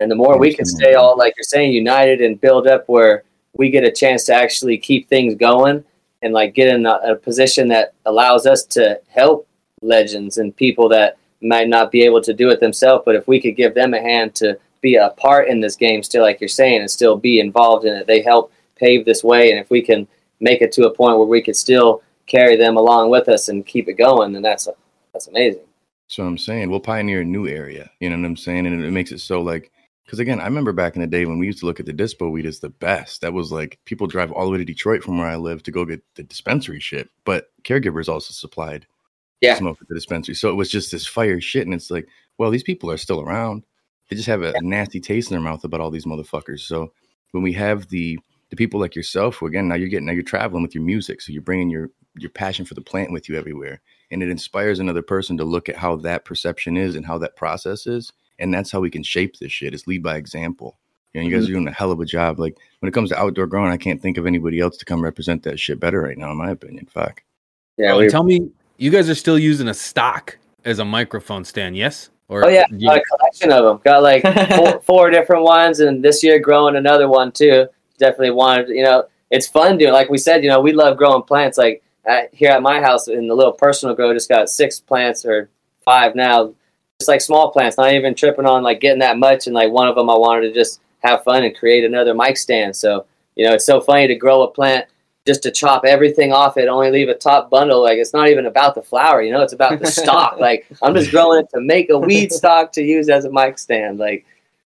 And the more we can stay all like you're saying, united and build up where we get a chance to actually keep things going and like get in a, a position that allows us to help legends and people that might not be able to do it themselves. But if we could give them a hand to be a part in this game, still like you're saying, and still be involved in it, they help pave this way. And if we can make it to a point where we could still carry them along with us and keep it going, then that's that's amazing.
So I'm saying we'll pioneer a new area. You know what I'm saying? And it makes it so like, because again, I remember back in the day when we used to look at the dispo weed as the best. That was like people drive all the way to Detroit from where I live to go get the dispensary shit. But caregivers also supplied
Yeah.
smoke at the dispensary. So it was just this fire shit. And it's like, well, these people are still around. They just have a nasty taste in their mouth about all these motherfuckers. So when we have the the people like yourself, who again now you're getting now you're traveling with your music, so you're bringing your your passion for the plant with you everywhere, and it inspires another person to look at how that perception is and how that process is, and that's how we can shape this shit. Is lead by example. You know, you guys mm-hmm. are doing a hell of a job. Like when it comes to outdoor growing, I can't think of anybody else to come represent that shit better right now, in my opinion. Fuck.
Yeah,
Oh, tell me, you guys are still using a stock as a microphone stand, yes? Or
Oh yeah,
you-
got a collection of them. Got like four, four different ones, and this year growing another one too. Definitely wanted, you know, it's fun doing. Like we said, you know, we love growing plants. Like at, here at my house in the little personal grow, just got six plants or five now. Just like small plants, not even tripping on like getting that much. And like one of them, I wanted to just have fun and create another mic stand. So you know, it's so funny to grow a plant just to chop everything off it, only leave a top bundle. Like it's not even about the flower, you know, it's about the stock. Like I'm just growing it to make a weed stock to use as a mic stand. Like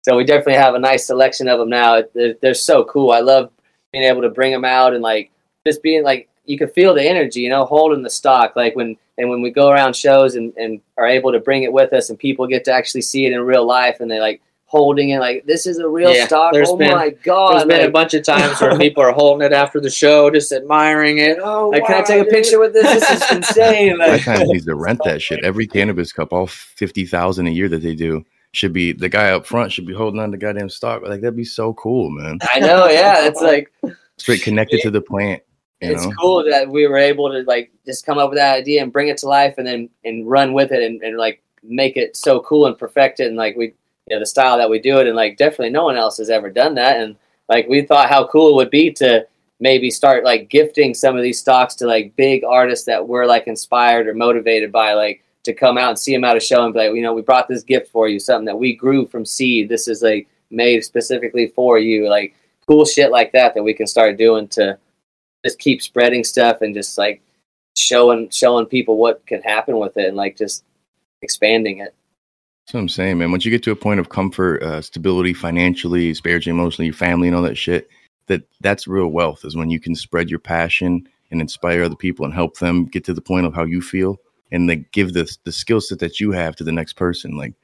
so, we definitely have a nice selection of them now. They're, they're so cool. I love being able to bring them out and like just being like you can feel the energy, you know, holding the stock. Like when and when we go around shows and and are able to bring it with us, and people get to actually see it in real life, and they like holding it like this is a real
Yeah,
stock. Oh
been-
my god!
there's been a bunch of times where people are holding it after the show, just admiring it. Oh,
like, can I
wow,
take a picture with this? This is insane.
My
kind
of needs to rent that shit. Every cannabis cup, all fifty thousand a year that they do, should be the guy up front should be holding on to goddamn stock. Like that'd be so cool, man.
I know, yeah. It's like
Straight connected to the plant. You
it's
know,
cool that we were able to like just come up with that idea and bring it to life and then and run with it and, and like make it so cool and perfect it and like we you know the style that we do it and like definitely no one else has ever done that and like we thought how cool it would be to maybe start like gifting some of these stocks to like big artists that we're like inspired or motivated by like to come out and see them at a show and be like you know we brought this gift for you something that we grew from seed this is like made specifically for you like cool shit like that that we can start doing to just keep spreading stuff and just like showing showing people what can happen with it and like just expanding it.
That's what I'm saying, man. Once you get to a point of comfort, uh, stability, financially, spiritually, emotionally, your family, and all that shit, that that's real wealth. Is when you can spread your passion and inspire other people and help them get to the point of how you feel, and like give the the skill set that you have to the next person. Like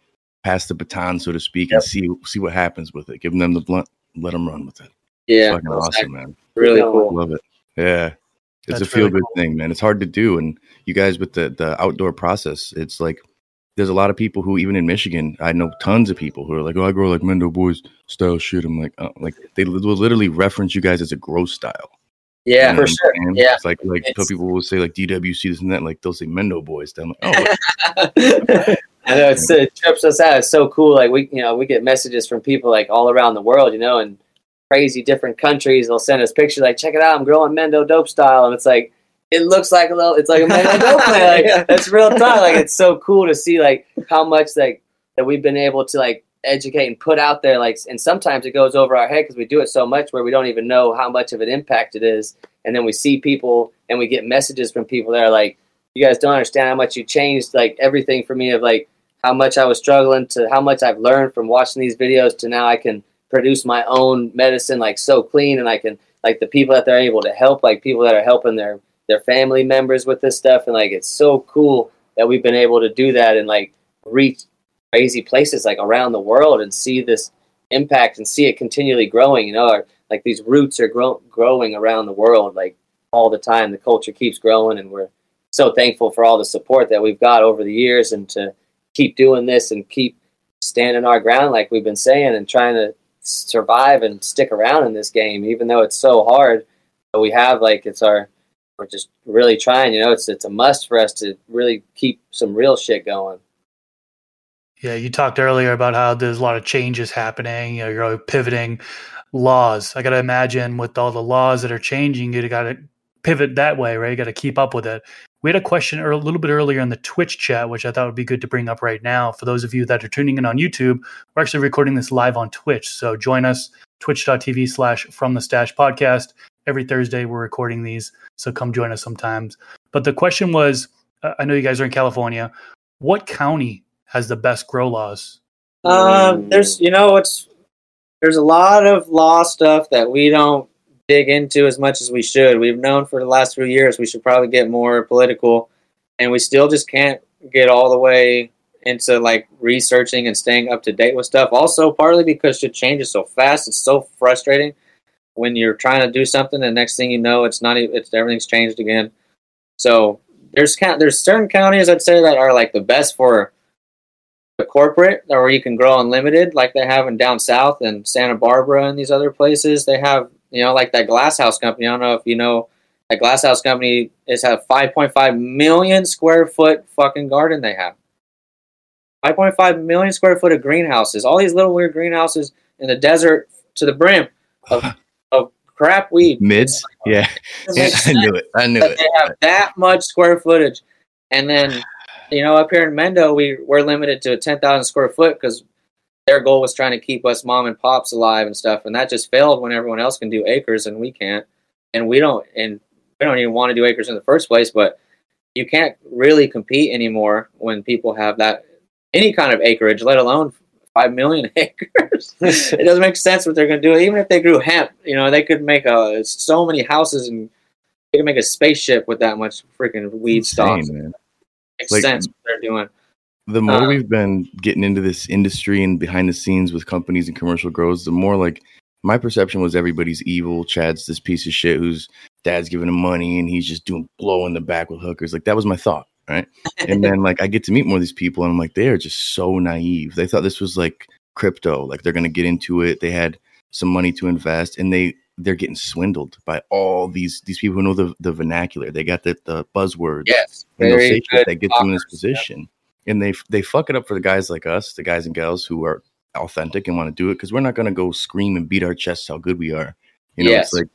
pass the baton, so to speak, and see see what happens with it. Give them the blunt, let them run with it.
Yeah,
Fucking awesome, man.
really cool.
Love it. Yeah. It's
That's
a feel
really
good thing, man. It's hard to do. And you guys with the, the outdoor process, it's like there's a lot of people who, even in Michigan, I know tons of people who are like, oh, I grow like Mendo Boys style shit. I'm like, oh, like they will literally reference you guys as a growth style. You
Yeah,
know
for sure.
saying?
Yeah.
It's like, like
It's-
people will say like DWC this and that. Like they'll say Mendo Boys. I'm like, oh,
I know it's, it trips us out. It's so cool. Like we, you know, we get messages from people like all around the world, you know, and crazy different countries. They'll send us pictures like, check it out, I'm growing Mendo dope style, and it's like, it looks like a little, it's like a Mendo dope. Like that's real time. Like it's so cool to see like how much like that we've been able to like educate and put out there. Like, and sometimes it goes over our head because we do it so much where we don't even know how much of an impact it is. And then we see people and we get messages from people that are like, you guys don't understand how much you changed like everything for me of like how much I was struggling to how much I've learned from watching these videos to now I can produce my own medicine like so clean and I can like the people that they're able to help like people that are helping their their family members with this stuff and like it's so cool that we've been able to do that and like reach crazy places like around the world and see this impact and see it continually growing you know like these roots are grow- growing around the world like all the time. The culture keeps growing and we're so thankful for all the support that we've got over the years and to keep doing this and keep standing our ground like we've been saying and trying to survive and stick around in this game even though it's so hard. But we have like it's our we're just really trying you know it's it's a must for us to really keep some real shit going
Yeah, you talked earlier about how there's a lot of changes happening. You know, you're pivoting laws. I got to imagine with all the laws that are changing, you got to pivot that way, right? You got to keep up with it. We had a question a little bit earlier in the Twitch chat, which I thought would be good to bring up right now. For those of you that are tuning in on YouTube, we're actually recording this live on Twitch. So join us, twitch.tv slash from the stash podcast. Every Thursday, we're recording these. So come join us sometimes. But the question was uh, I know you guys are in California. What county has the best grow laws?
Um, there's, you know, it's there's a lot of law stuff that we don't dig into as much as we should. We've known for the last few years we should probably get more political, and we still just can't get all the way into like researching and staying up to date with stuff. Also, partly because shit changes so fast, it's so frustrating when you're trying to do something, and next thing you know, it's not it's everything's changed again. So there's there's certain counties I'd say that are like the best for the corporate or you can grow unlimited like they have in down south and Santa Barbara and these other places. They have, you know, like that glass house company. I don't know if you know that glass house company is have 5.5 million square foot fucking garden they have. 5.5 million square foot of greenhouses. All these little weird greenhouses in the desert to the brim of crap weed.
Mids, yeah, yeah I knew it. I knew it.
they have that much square footage. And then, you know, up here in Mendo, we we're limited to a 10,000 square foot because their goal was trying to keep us mom and pops alive and stuff. And that just failed when everyone else can do acres and we can't. And we don't, and we don't even want to do acres in the first place. But you can't really compete anymore when people have that any kind of acreage, let alone five million acres. it doesn't make sense what they're going to do. Even if they grew hemp, you know, they could make a so many houses and they could make a spaceship with that much freaking weed
Insane, man.
Makes
Like-
sense what they're doing.
the more
Uh,
we've been getting into this industry and behind the scenes with companies and commercial grows, the more like my perception was everybody's evil. Chad's this piece of shit whose dad's giving him money and he's just doing blow in the back with hookers. Like that was my thought, right? and then like I get to meet more of these people and I'm like, they are just so naive. They thought this was like crypto, like they're gonna get into it. They had some money to invest and they they're getting swindled by all these these people who know the, the vernacular. They got the, the buzzwords
Yes,
and they'll say shit that gets them in this position. And they they fuck it up for the guys like us, the guys and gals who are authentic and want to do it because we're not going to go scream and beat our chests how good we are. You know,
Yes.
it's like,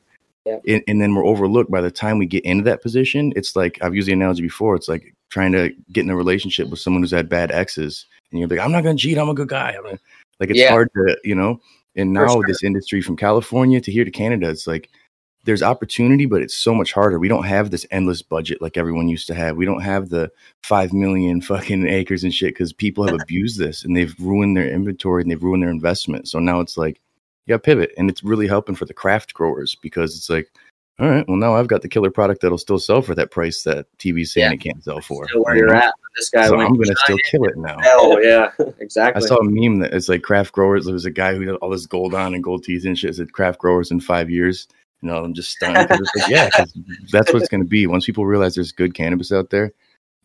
And, and then we're overlooked by the time we get into that position. It's like I've used the analogy before. It's like trying to get in a relationship with someone who's had bad exes, and you're like, I'm not going to cheat. I'm a good guy. Gonna-" Like it's
Yeah.
hard to, you know. And now
sure.
this industry from California to here to Canada, it's like there's opportunity, but it's so much harder. We don't have this endless budget like everyone used to have. We don't have the five million fucking acres and shit because people have abused this and they've ruined their inventory and they've ruined their investment. So now it's like, yeah, pivot. And it's really helping for the craft growers because it's like, all right, well, now I've got the killer product that'll still sell for that price that TV saying
Yeah.
it can't sell for.
Still where
you
you're
know?
at. This guy
So
went
I'm going to still kill it now.
Hell yeah, exactly.
I saw a meme that it's like craft growers. There was a guy who had all this gold on and gold teeth and shit. It Said craft growers in five years. You know, I'm just stunned. like, yeah, that's what it's going to be. Once people realize there's good cannabis out there,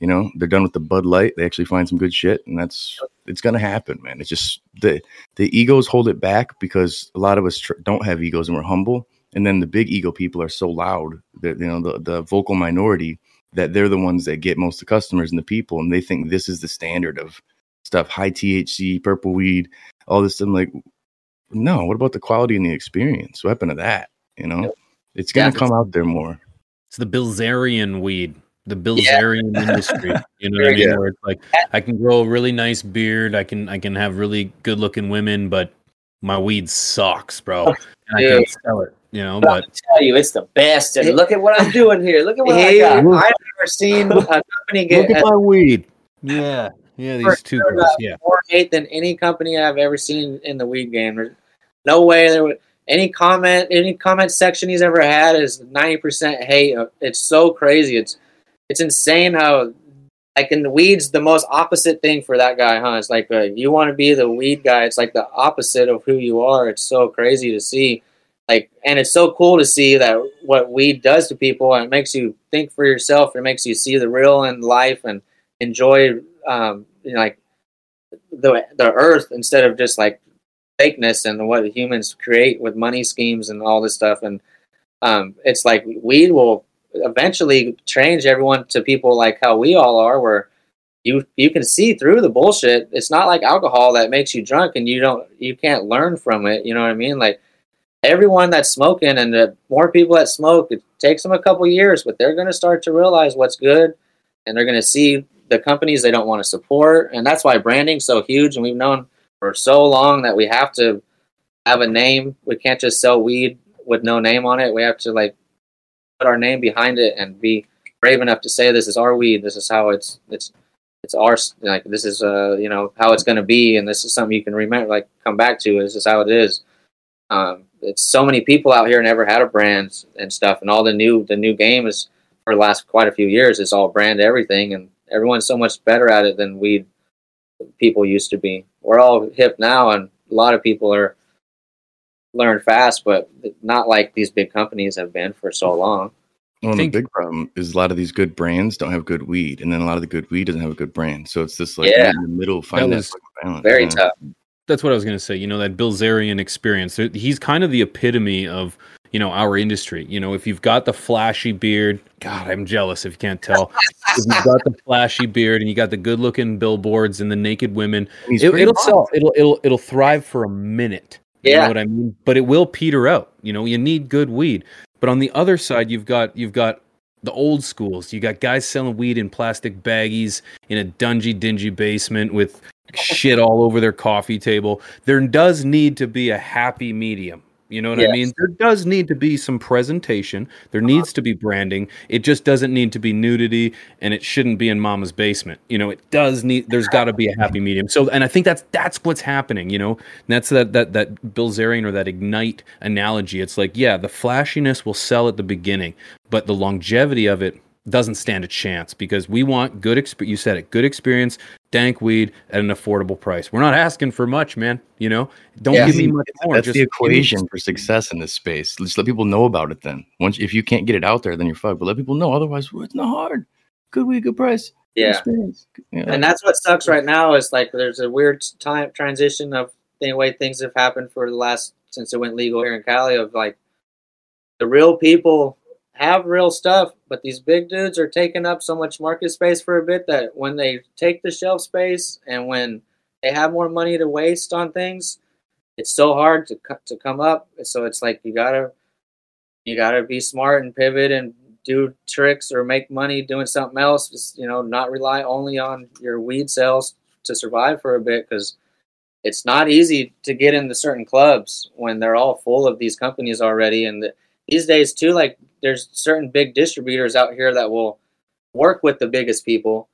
you know, they're done with the Bud Light. They actually find some good shit, and that's it's going to happen, man. It's just the the egos hold it back because a lot of us tr- don't have egos and we're humble, and then the big ego people are so loud that you know the the vocal minority that they're the ones that get most of the customers and the people, and they think this is the standard of stuff, high THC, purple weed, all this. I'm like, no, what about the quality and the experience? What happened to that? You know, it's gonna
Yeah.
come out there more.
It's the Bilzerian weed, the Bilzerian industry. You know what I mean?
good.
Where it's like I can grow a really nice beard, I can I can have really good looking women, but my weed sucks, bro. Oh, and I
Dude.
can't sell it. You know,
But I'm
but
tell you, it's the best. And look at what I'm doing here. Look at what
Hey,
I
I've
got.
never seen a company get
look at my weed. Yeah. Yeah, these two
sure
girls. Yeah.
more hate than any company I've ever seen in the weed game. There's no way there would any comment any comment section he's ever had is ninety percent hate. It's so crazy. It's it's insane how like in the weeds the most opposite thing for that guy, huh? It's like uh, you want to be the weed guy. It's like the opposite of who you are. It's so crazy to see. Like and it's so cool to see that what weed does to people and it makes you think for yourself. It makes you see the real in life and enjoy um, you know, like the the earth instead of just like fakeness and what humans create with money schemes and all this stuff. And um, it's like weed will eventually change everyone to people like how we all are, where you you can see through the bullshit. It's not like alcohol that makes you drunk and you don't you can't learn from it. You know what I mean? Like everyone that's smoking and the more people that smoke, it takes them a couple years, but they're going to start to realize what's good and they're going to see the companies they don't want to support. And that's why branding's so huge. And we've known for so long that we have to have a name. We can't just sell weed with no name on it. We have to like put our name behind it and be brave enough to say this is our weed. This is how it's it's it's our like this is uh you know how it's going to be and this is something you can remember like come back to. This is how it is. Um, it's so many people out here never had a brand and stuff, and all the new the new game is for the last quite a few years is all brand everything, and everyone's so much better at it than we people used to be. We're all hip now, and a lot of people are learn fast, but not like these big companies have been for so long.
Well,
think-
the big problem is a lot of these good brands don't have good weed, and then a lot of the good weed doesn't have a good brand. So it's this like
Yeah.
in the middle, find that,
was
balance.
Very
yeah.
tough.
that's what I was going to say. You know, that Bilzerian experience. He's kind of the epitome of you know our industry. You know, if you've got the flashy beard, God, I'm jealous if you can't tell. if you've got the flashy beard and you got the good-looking billboards and the naked women, it, it'll sell. It'll it'll it'll thrive for a minute. You
Yeah.
know what I mean? But it will peter out. You know, you need good weed. But on the other side, you've got you've got the old schools. You got guys selling weed in plastic baggies in a dungy, dingy basement with shit all over their coffee table. There does need to be a happy medium. You know what I mean? There does need to be some presentation. There uh-huh. needs to be branding. It just doesn't need to be nudity and it shouldn't be in mama's basement. You know, it does need there's got to be a happy medium. So and I think that's that's what's happening, you know. And that's that that that Bilzerian or that ignite analogy. It's like, yeah, the flashiness will sell at the beginning, but the longevity of it doesn't stand a chance because we want good exp- you said it, good experience, dank weed at an affordable price. We're not asking for much, man, you know. Don't
Yeah.
give me much more.
That's
just
the equation for success in this space. Just let people know about it. Then once, if you can't get it out there, then you're fucked. But let people know. Otherwise, well, it's not hard. Good weed, good price. good
Yeah.
experience. Yeah.
and that's what sucks right now is like there's a weird time transition of the way things have happened for the last since it went legal here in Cali of like the real people have real stuff, but these big dudes are taking up so much market space for a bit that when they take the shelf space and when they have more money to waste on things, it's so hard to to come up. So it's like you gotta you gotta be smart and pivot and do tricks or make money doing something else. Just you know, not rely only on your weed sales to survive for a bit because it's not easy to get into certain clubs when they're all full of these companies already. And the, these days too, like there's certain big distributors out here that will work with the biggest people.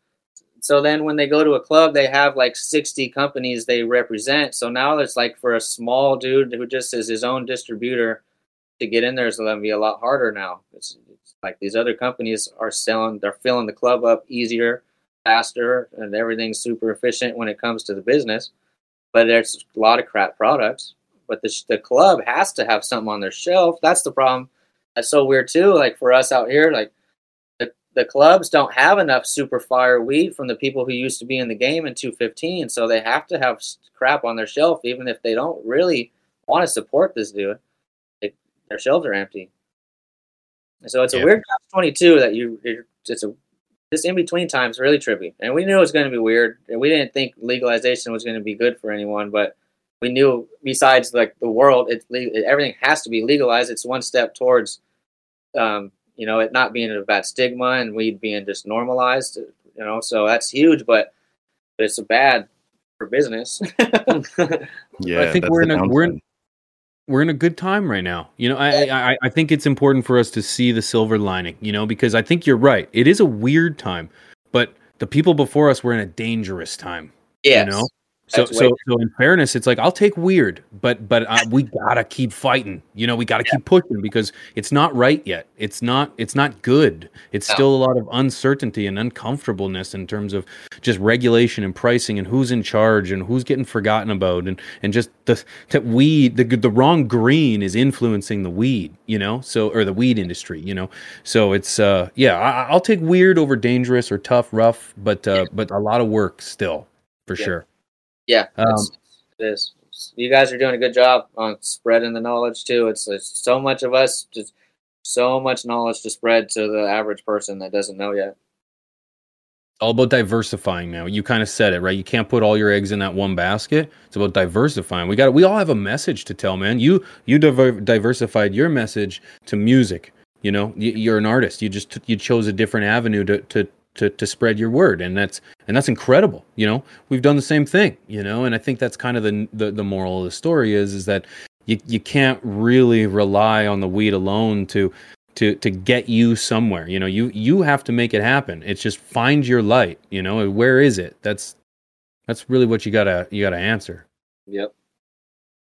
So then when they go to a club, they have like 60 companies they represent. So now it's like for a small dude who just is his own distributor to get in there is going to be a lot harder now. It's, it's like these other companies are selling, they're filling the club up easier, faster, and everything's super efficient when it comes to the business. But there's a lot of crap products. But the, the club has to have something on their shelf. That's the problem. That's so weird too. Like for us out here, like the, the clubs don't have enough super fire weed from the people who used to be in the game in 215. So they have to have crap on their shelf, even if they don't really want to support this dude. They, their shelves are empty. And so it's
Yeah.
a weird catch 22 that you, you're, it's a, this in between time is really trippy. And we knew it was going to be weird. We didn't think legalization was going to be good for anyone, but we knew besides like the world, it's le- everything has to be legalized. It's one step towards, um, you know, it not being a bad stigma and weed being just normalized. You know, so that's huge, but, but it's a bad for business.
yeah,
I think we're in a we're in, we're in a good time right now. You know, I, I I think it's important for us to see the silver lining. You know, because I think you're right. It is a weird time, but the people before us were in a dangerous time.
yes.
You know, so
way
so so in fairness, it's like I'll take weird, but but uh, we gotta keep fighting. You know, we gotta keep pushing because it's not right yet. It's not it's not good. It's
No.
still a lot of uncertainty and uncomfortableness in terms of just regulation and pricing and who's in charge and who's getting forgotten about and and just the that weed the the wrong green is influencing the weed. You know, so or the weed industry. You know, so it's uh yeah I, I'll take weird over dangerous or tough rough, but uh but a lot of work still for
Yeah.
sure.
Yeah,
Um,
it's. You guys are doing a good job on spreading the knowledge too. It's, it's so much of us, just so much knowledge to spread to the average person that doesn't know yet.
all about diversifying now. You kind of said it, right? You can't put all your eggs in that one basket. It's about diversifying. We got we all have a message to tell, man. You you diver- diversified your message to music. You know, you, you're an artist. You just you chose a different avenue to to to to spread your word, and that's and that's incredible. You know, we've done the same thing. You know, and I think that's kind of the the, the moral of the story is is that you you can't really rely on the weed alone to to to get you somewhere you know you you have to make it happen it's just find your light you know where is it that's that's really what you gotta you gotta answer
Yep.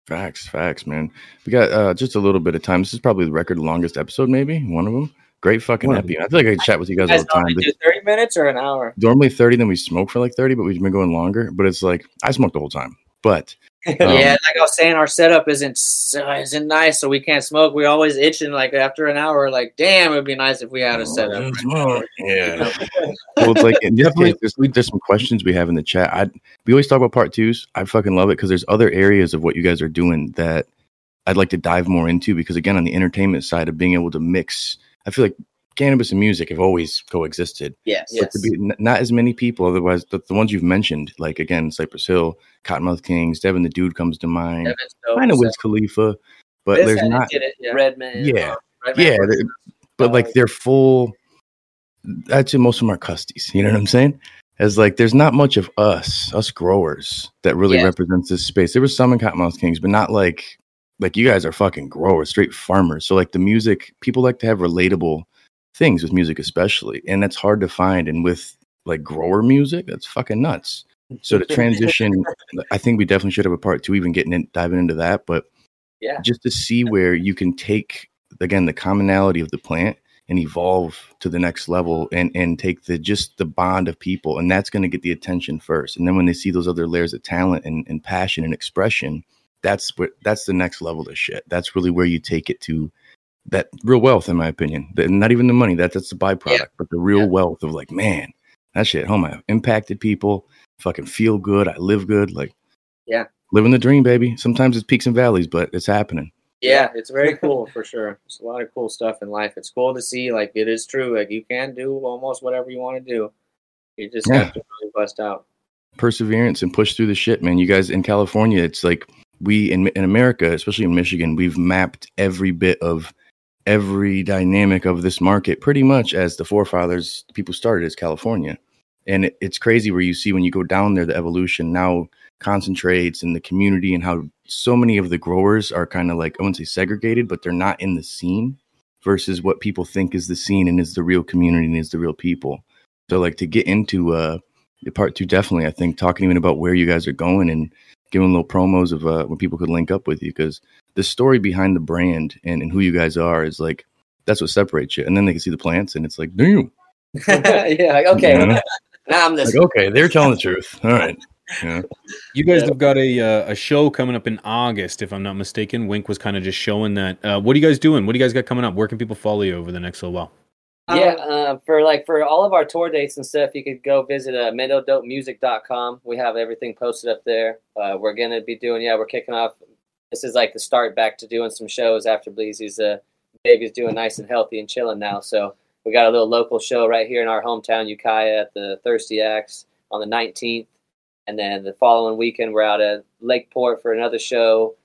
Facts, facts, man. We got uh, just a little bit of time. This is probably the record longest episode, maybe one of them. Great fucking
One
epi. I feel like I chat with you guys
You
all the time.
do 30 minutes or an hour?
normally 30, then we smoke for like 30, but we've been going longer. But it's like I smoked the whole time. But Um,
yeah, like I was saying, our setup isn't isn't nice, so we can't smoke. We always itching. Like after an hour, like damn, it'd be nice if we had a setup.
Yeah. well, it's like case, there's, there's some questions we have in the chat. I we always talk about part twos. I fucking love it because there's other areas of what you guys are doing that I'd like to dive more into. Because again, on the entertainment side of being able to mix, I feel like cannabis and music have always coexisted.
Yes.
But to be not as many people, otherwise the, the ones you've mentioned, like again, Cypress Hill, Kottonmouth Kings, Devin the Dude comes to mind.
Evan's dope,
Kind of Wiz Khalifa, but
Wiz
there's
had
not.
get it, yeah.
Redman.
Yeah, um,
Right, man?
yeah, they're- but like they're full. I'd most of them are custies. You know what I'm saying? As like, there's not much of us, us growers, that really
Yes.
represents this space. There was some in Kottonmouth Kings, but not like like you guys are fucking growers, straight farmers. So like the music, people like to have relatable things with music, especially, and that's hard to find. And with like grower music, that's fucking nuts. So to transition, I think we definitely should have a part two, even getting in, diving into that. But
Yeah.
just to see where you can take again the commonality of the plant and evolve to the next level and and take the just the bond of people and that's going to get the attention first and then when they see those other layers of talent and, and passion and expression that's what that's the next level of shit that's really where you take it to that real wealth in my opinion The- not even the money that that's the byproduct but the real
Yeah.
wealth of like man that shit oh home i've impacted people fucking feel good i live good like
Yeah.
living the dream baby sometimes it's peaks and valleys but it's happening
Yeah, it's very cool for sure. It's a lot of cool stuff in life. It's cool to see. Like it is true. Like you can do almost whatever you want to do. You just
Yeah.
have to really bust out.
perseverance and push through the shit, man. You guys in California, it's like we in in America, especially in Michigan, we've mapped every bit of every dynamic of this market pretty much as the forefathers people started as California. And it, it's crazy where you see when you go down there the evolution now concentrates in the community and how so many of the growers are kind of like I wouldn't say segregated, but they're not in the scene versus what people think is the scene and is the real community and is the real people. So like to get into uh part two definitely i think talking even about where you guys are going and giving little promos of uh, when people could link up with you because the story behind the brand and, and who you guys are is like that's what separates you and then they can see the plants and it's like damn
yeah. Like, okay.
You know?
Now I'm this.
like okay they're telling the truth all right yeah.
You guys
Yeah.
have got a uh, a show coming up in August, if I'm not mistaken. Wink was kind of just showing that. Uh, what are you guys doing? What do you guys got coming up? Where can people follow you over the next little while?
Yeah, uh, for like for all of our tour dates and stuff, you could go visit uh, mendodopemusic.com. We have everything posted up there. Uh, we're gonna be doing yeah, we're kicking off. This is like the start back to doing some shows after Bleezy's uh, baby's doing nice and healthy and chilling now. So we got a little local show right here in our hometown, Ukiah, at the Thirsty Axe on the 19th, and then the following weekend we're out at Lakeport for another show.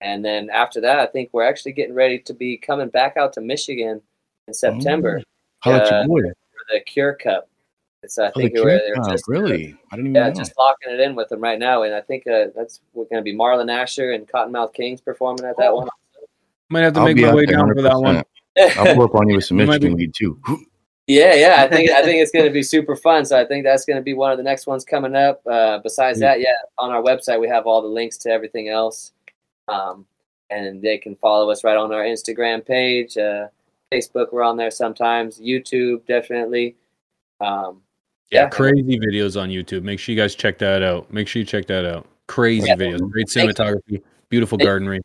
And then after that, I think we're actually getting ready to be coming back out to Michigan in September
how about
Uh,
your boy
for the Cure Cup. It's I
oh, the
think
Cure
we're
Cup,
just
really i didn't even
yeah
know
just locking it in with them right now, and I think uh, that's we're going to be Marlon Asher and Kottonmouth Kings performing at that one.
Might have to
I'll
make my
out
way
there
down for that one.
100%. i'll pull up on you with some
You might
michigan
be-
weed too
yeah, yeah, I think I think it's going to be super fun. So I think that's going to be one of the next ones coming up. Uh, besides that, yeah, on our website we have all the links to everything else, um, and they can follow us right on our Instagram page, uh, Facebook. We're on there sometimes. YouTube definitely. Um,
Yeah,
Yeah.
crazy videos on YouTube. Make sure you guys check that out. Make sure you check that out. Crazy
Yeah.
videos, great cinematography, beautiful
Thank-
gardenery.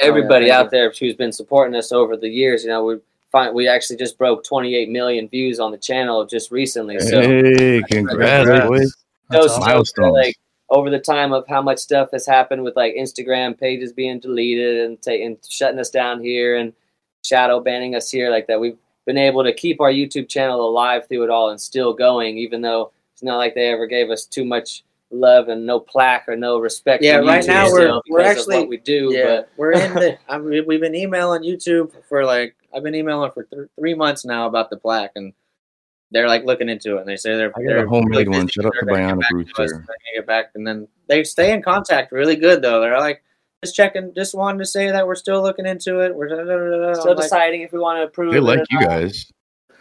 everybody
thank
out there who's been supporting us over the years. You know, we find we actually just broke 28 million views on the channel just recently. So
hey congrats,
Congrats. those.
Milestones.
like over the time of how much stuff has happened with like Instagram pages being deleted and taking shutting us down here and shadow banning us here like that. We've been able to keep our YouTube channel alive through it all and still going, even though it's not like they ever gave us too much love and no plaque or no respect.
Yeah, right now we're, we're actually
what we do
yeah
but.
we're in the I mean, we've been emailing YouTube for like I've been emailing for th- three months now about the plaque, and they're like looking into it. And they say they're
I got a
they're
homemade
really
one. Shut up to
They're
Bionic
get back to us. They're get back, and then they stay in contact really good though. They're like just checking, just wanted to say that we're still looking into it. We're da, da, da, da, da.
still
I'm like,
deciding if we want to approve.
they
it
like you
not.
guys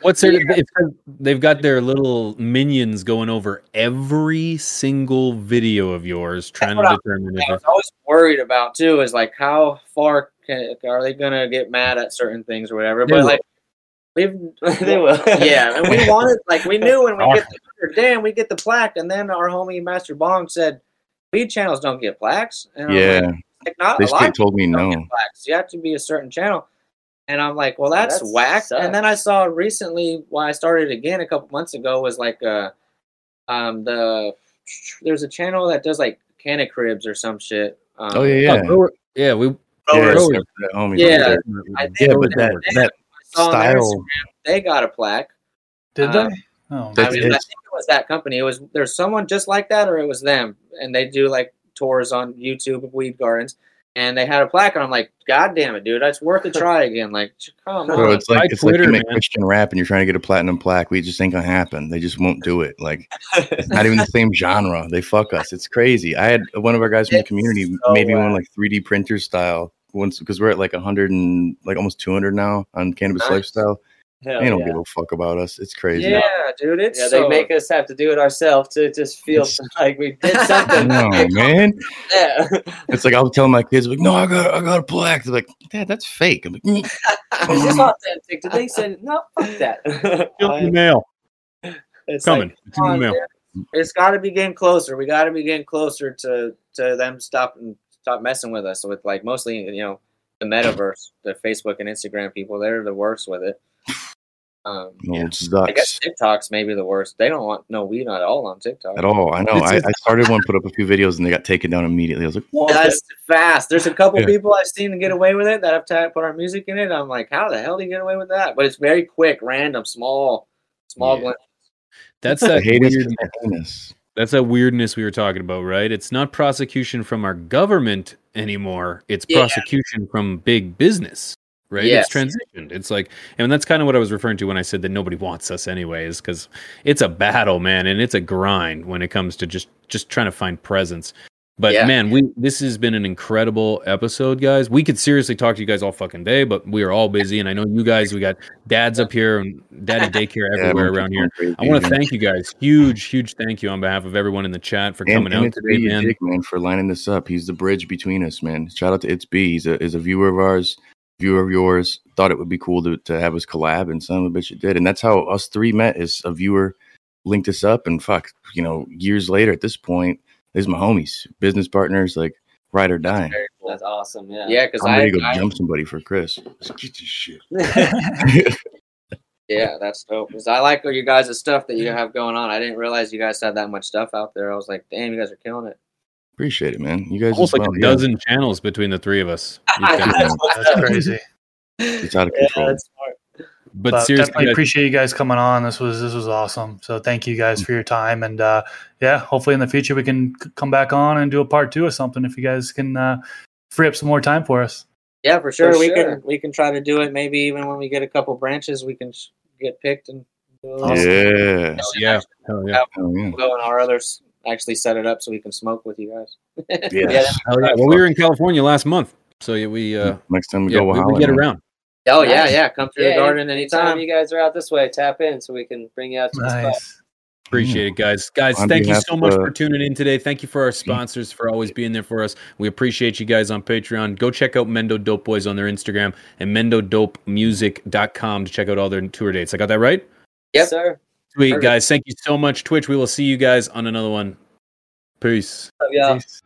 What's their?
Yeah.
It's, they've got their little minions going over every single video of yours, trying to determine
I
if
was
it's
always worried about too is like how far can, are they gonna get mad at certain things or whatever.
They
But
will.
like we've
they will.
yeah, and we wanted like we knew when we get the, damn we get the plaque, and then our homie Master Bong said, weed channels don't get plaques. And I'm
Yeah,
like, like not
they
a lot
straight told me no.
get. You have to be a certain channel. And I'm like, well, that's,
That's
whack.
sucks.
And then I saw recently when I started again a couple months ago was like uh um the there's a channel that does like canna cribs or some shit. Um,
Oh yeah, yeah.
Oh, yeah, we
Yeah,
growers.
it's
Growers.
that homie
Yeah.
right there. Yeah, but that
they-
that
I saw on their
style.
They got a plaque.
Did
Uh,
they? Oh,
I, mean. I think it was that company. It was there's someone just like that, or it was them, and they do like tours on YouTube of weed gardens, and they had a plaque, and I'm like, God damn it, dude, it's worth a try again. Like, come
Bro,
on,
it's like
Try
it's like you make
man.
Christian rap and you're trying to get a platinum plaque. We just ain't gonna happen. They just won't do it. Like it's not even the same genre. They fuck us. It's crazy. I had one of our guys from the community
so
made me one like 3D printer style once because we're at like 100 and like almost 200 now on cannabis
Nice.
lifestyle.
Hell
They don't
yeah.
give a fuck about us. It's crazy.
yeah, dude, it's
Yeah,
so,
they make us have to do it ourselves to just feel
It's-
like we did something.
No, man.
yeah.
It's like I'll tell my kids, like, no, I got, I got a plaque. They're like, Dad, that's fake. I'm like, "Mm."
Is this authentic? Did they say no? Fuck that.
Still the mail
it's
coming.
Like,
it's in the mail.
it's got to be getting closer. We got to be getting closer to to them stop and stop messing with us with like mostly you know the metaverse, the Facebook and Instagram people. They're the worst with it. Um,
No, it
I guess TikTok's maybe the worst. They don't want no weed at all on TikTok.
at all. I know. I, I started one, put up a few videos, and they got taken down immediately. I was like, what?
That's fast. There's a couple
Yeah.
people I've seen to get away with it that have ta- put our music in it. I'm like, how the hell do you get away with that? But it's very quick, random, small, small
Yeah.
glimpse.
That's that
hate us
weird.
'cause they're heinous.
That's that weirdness we were talking about, right? It's not prosecution from our government anymore. It's
Yeah.
prosecution from big business, right?
Yes.
It's transitioned. It's like, and that's kind of what I was referring to when I said that nobody wants us, anyways, because it's a battle, man, and it's a grind when it comes to just just trying to find presence. But
Yeah.
man, we this has been an incredible episode, guys. We could seriously talk to you guys all fucking day, but we are all busy, and I know you guys. We got dads up here and daddy daycare everywhere
everyone's
around here.
crazy,
I want to thank you guys. Huge, huge thank you on behalf of everyone in the chat for
and,
coming
and
out today, man.
Dick, man, for lining this up. He's the bridge between us, man. Shout out to It's B. He's a, is a viewer of ours, viewer of yours. Thought it would be cool to, to have us collab, and son of a bitch, it did. And that's how us three met. Is a viewer linked us up, and fuck, you know, years later at this point, these my homies, business partners, like ride or die.
That's awesome. Yeah.
Yeah, because
I'm
I,
ready to go
I-
jump somebody for Chris. Let's get this shit.
yeah, that's dope. Because I like all you guys' stuff that you have going on. I didn't realize you guys had that much stuff out there. I was like, damn, you guys are killing it.
Appreciate it, man. You guys
Almost
as
like
well,
a
yeah.
dozen channels between the three of us. You've got-
Yeah.
That's crazy.
It's out of control.
that's smart.
but
But
seriously,
definitely appreciate you guys coming on. This was this was awesome. So thank you guys for your time, and uh, yeah, hopefully in the future we can c- come back on and do a part two or something if you guys can uh, free up some more time for us.
Yeah, for sure.
For
we
sure.
can we can try to do it. Maybe even when we get a couple branches, we can sh- get picked and do a little-
Yeah.
yeah, hell yeah,
Oh, yeah.
We'll go and our others actually set it up so we can smoke with you guys.
Yes.
hell yeah. Well, we were in California last month, so yeah, we uh,
Next time we
yeah,
go, we'll
we, we get around.
Oh yeah,
Nice.
yeah. Come through
Yeah,
the garden
anytime
anytime.
you guys are out this way, tap in so we can bring you out to the spot.
Nice.
Appreciate it, guys. Guys,
On
thank you so much
of,
for tuning in today. Thank you for our sponsors for always being there for us. We appreciate you guys on Patreon. Go check out Mendo Dope Boys on their Instagram and mendodopemusic.com to check out all their tour dates. I got that right?
Yes, sir.
Sweet,
Perfect.
guys. Thank you so much, Twitch. We will see you guys on another one. Peace.
Love y'all.
Peace.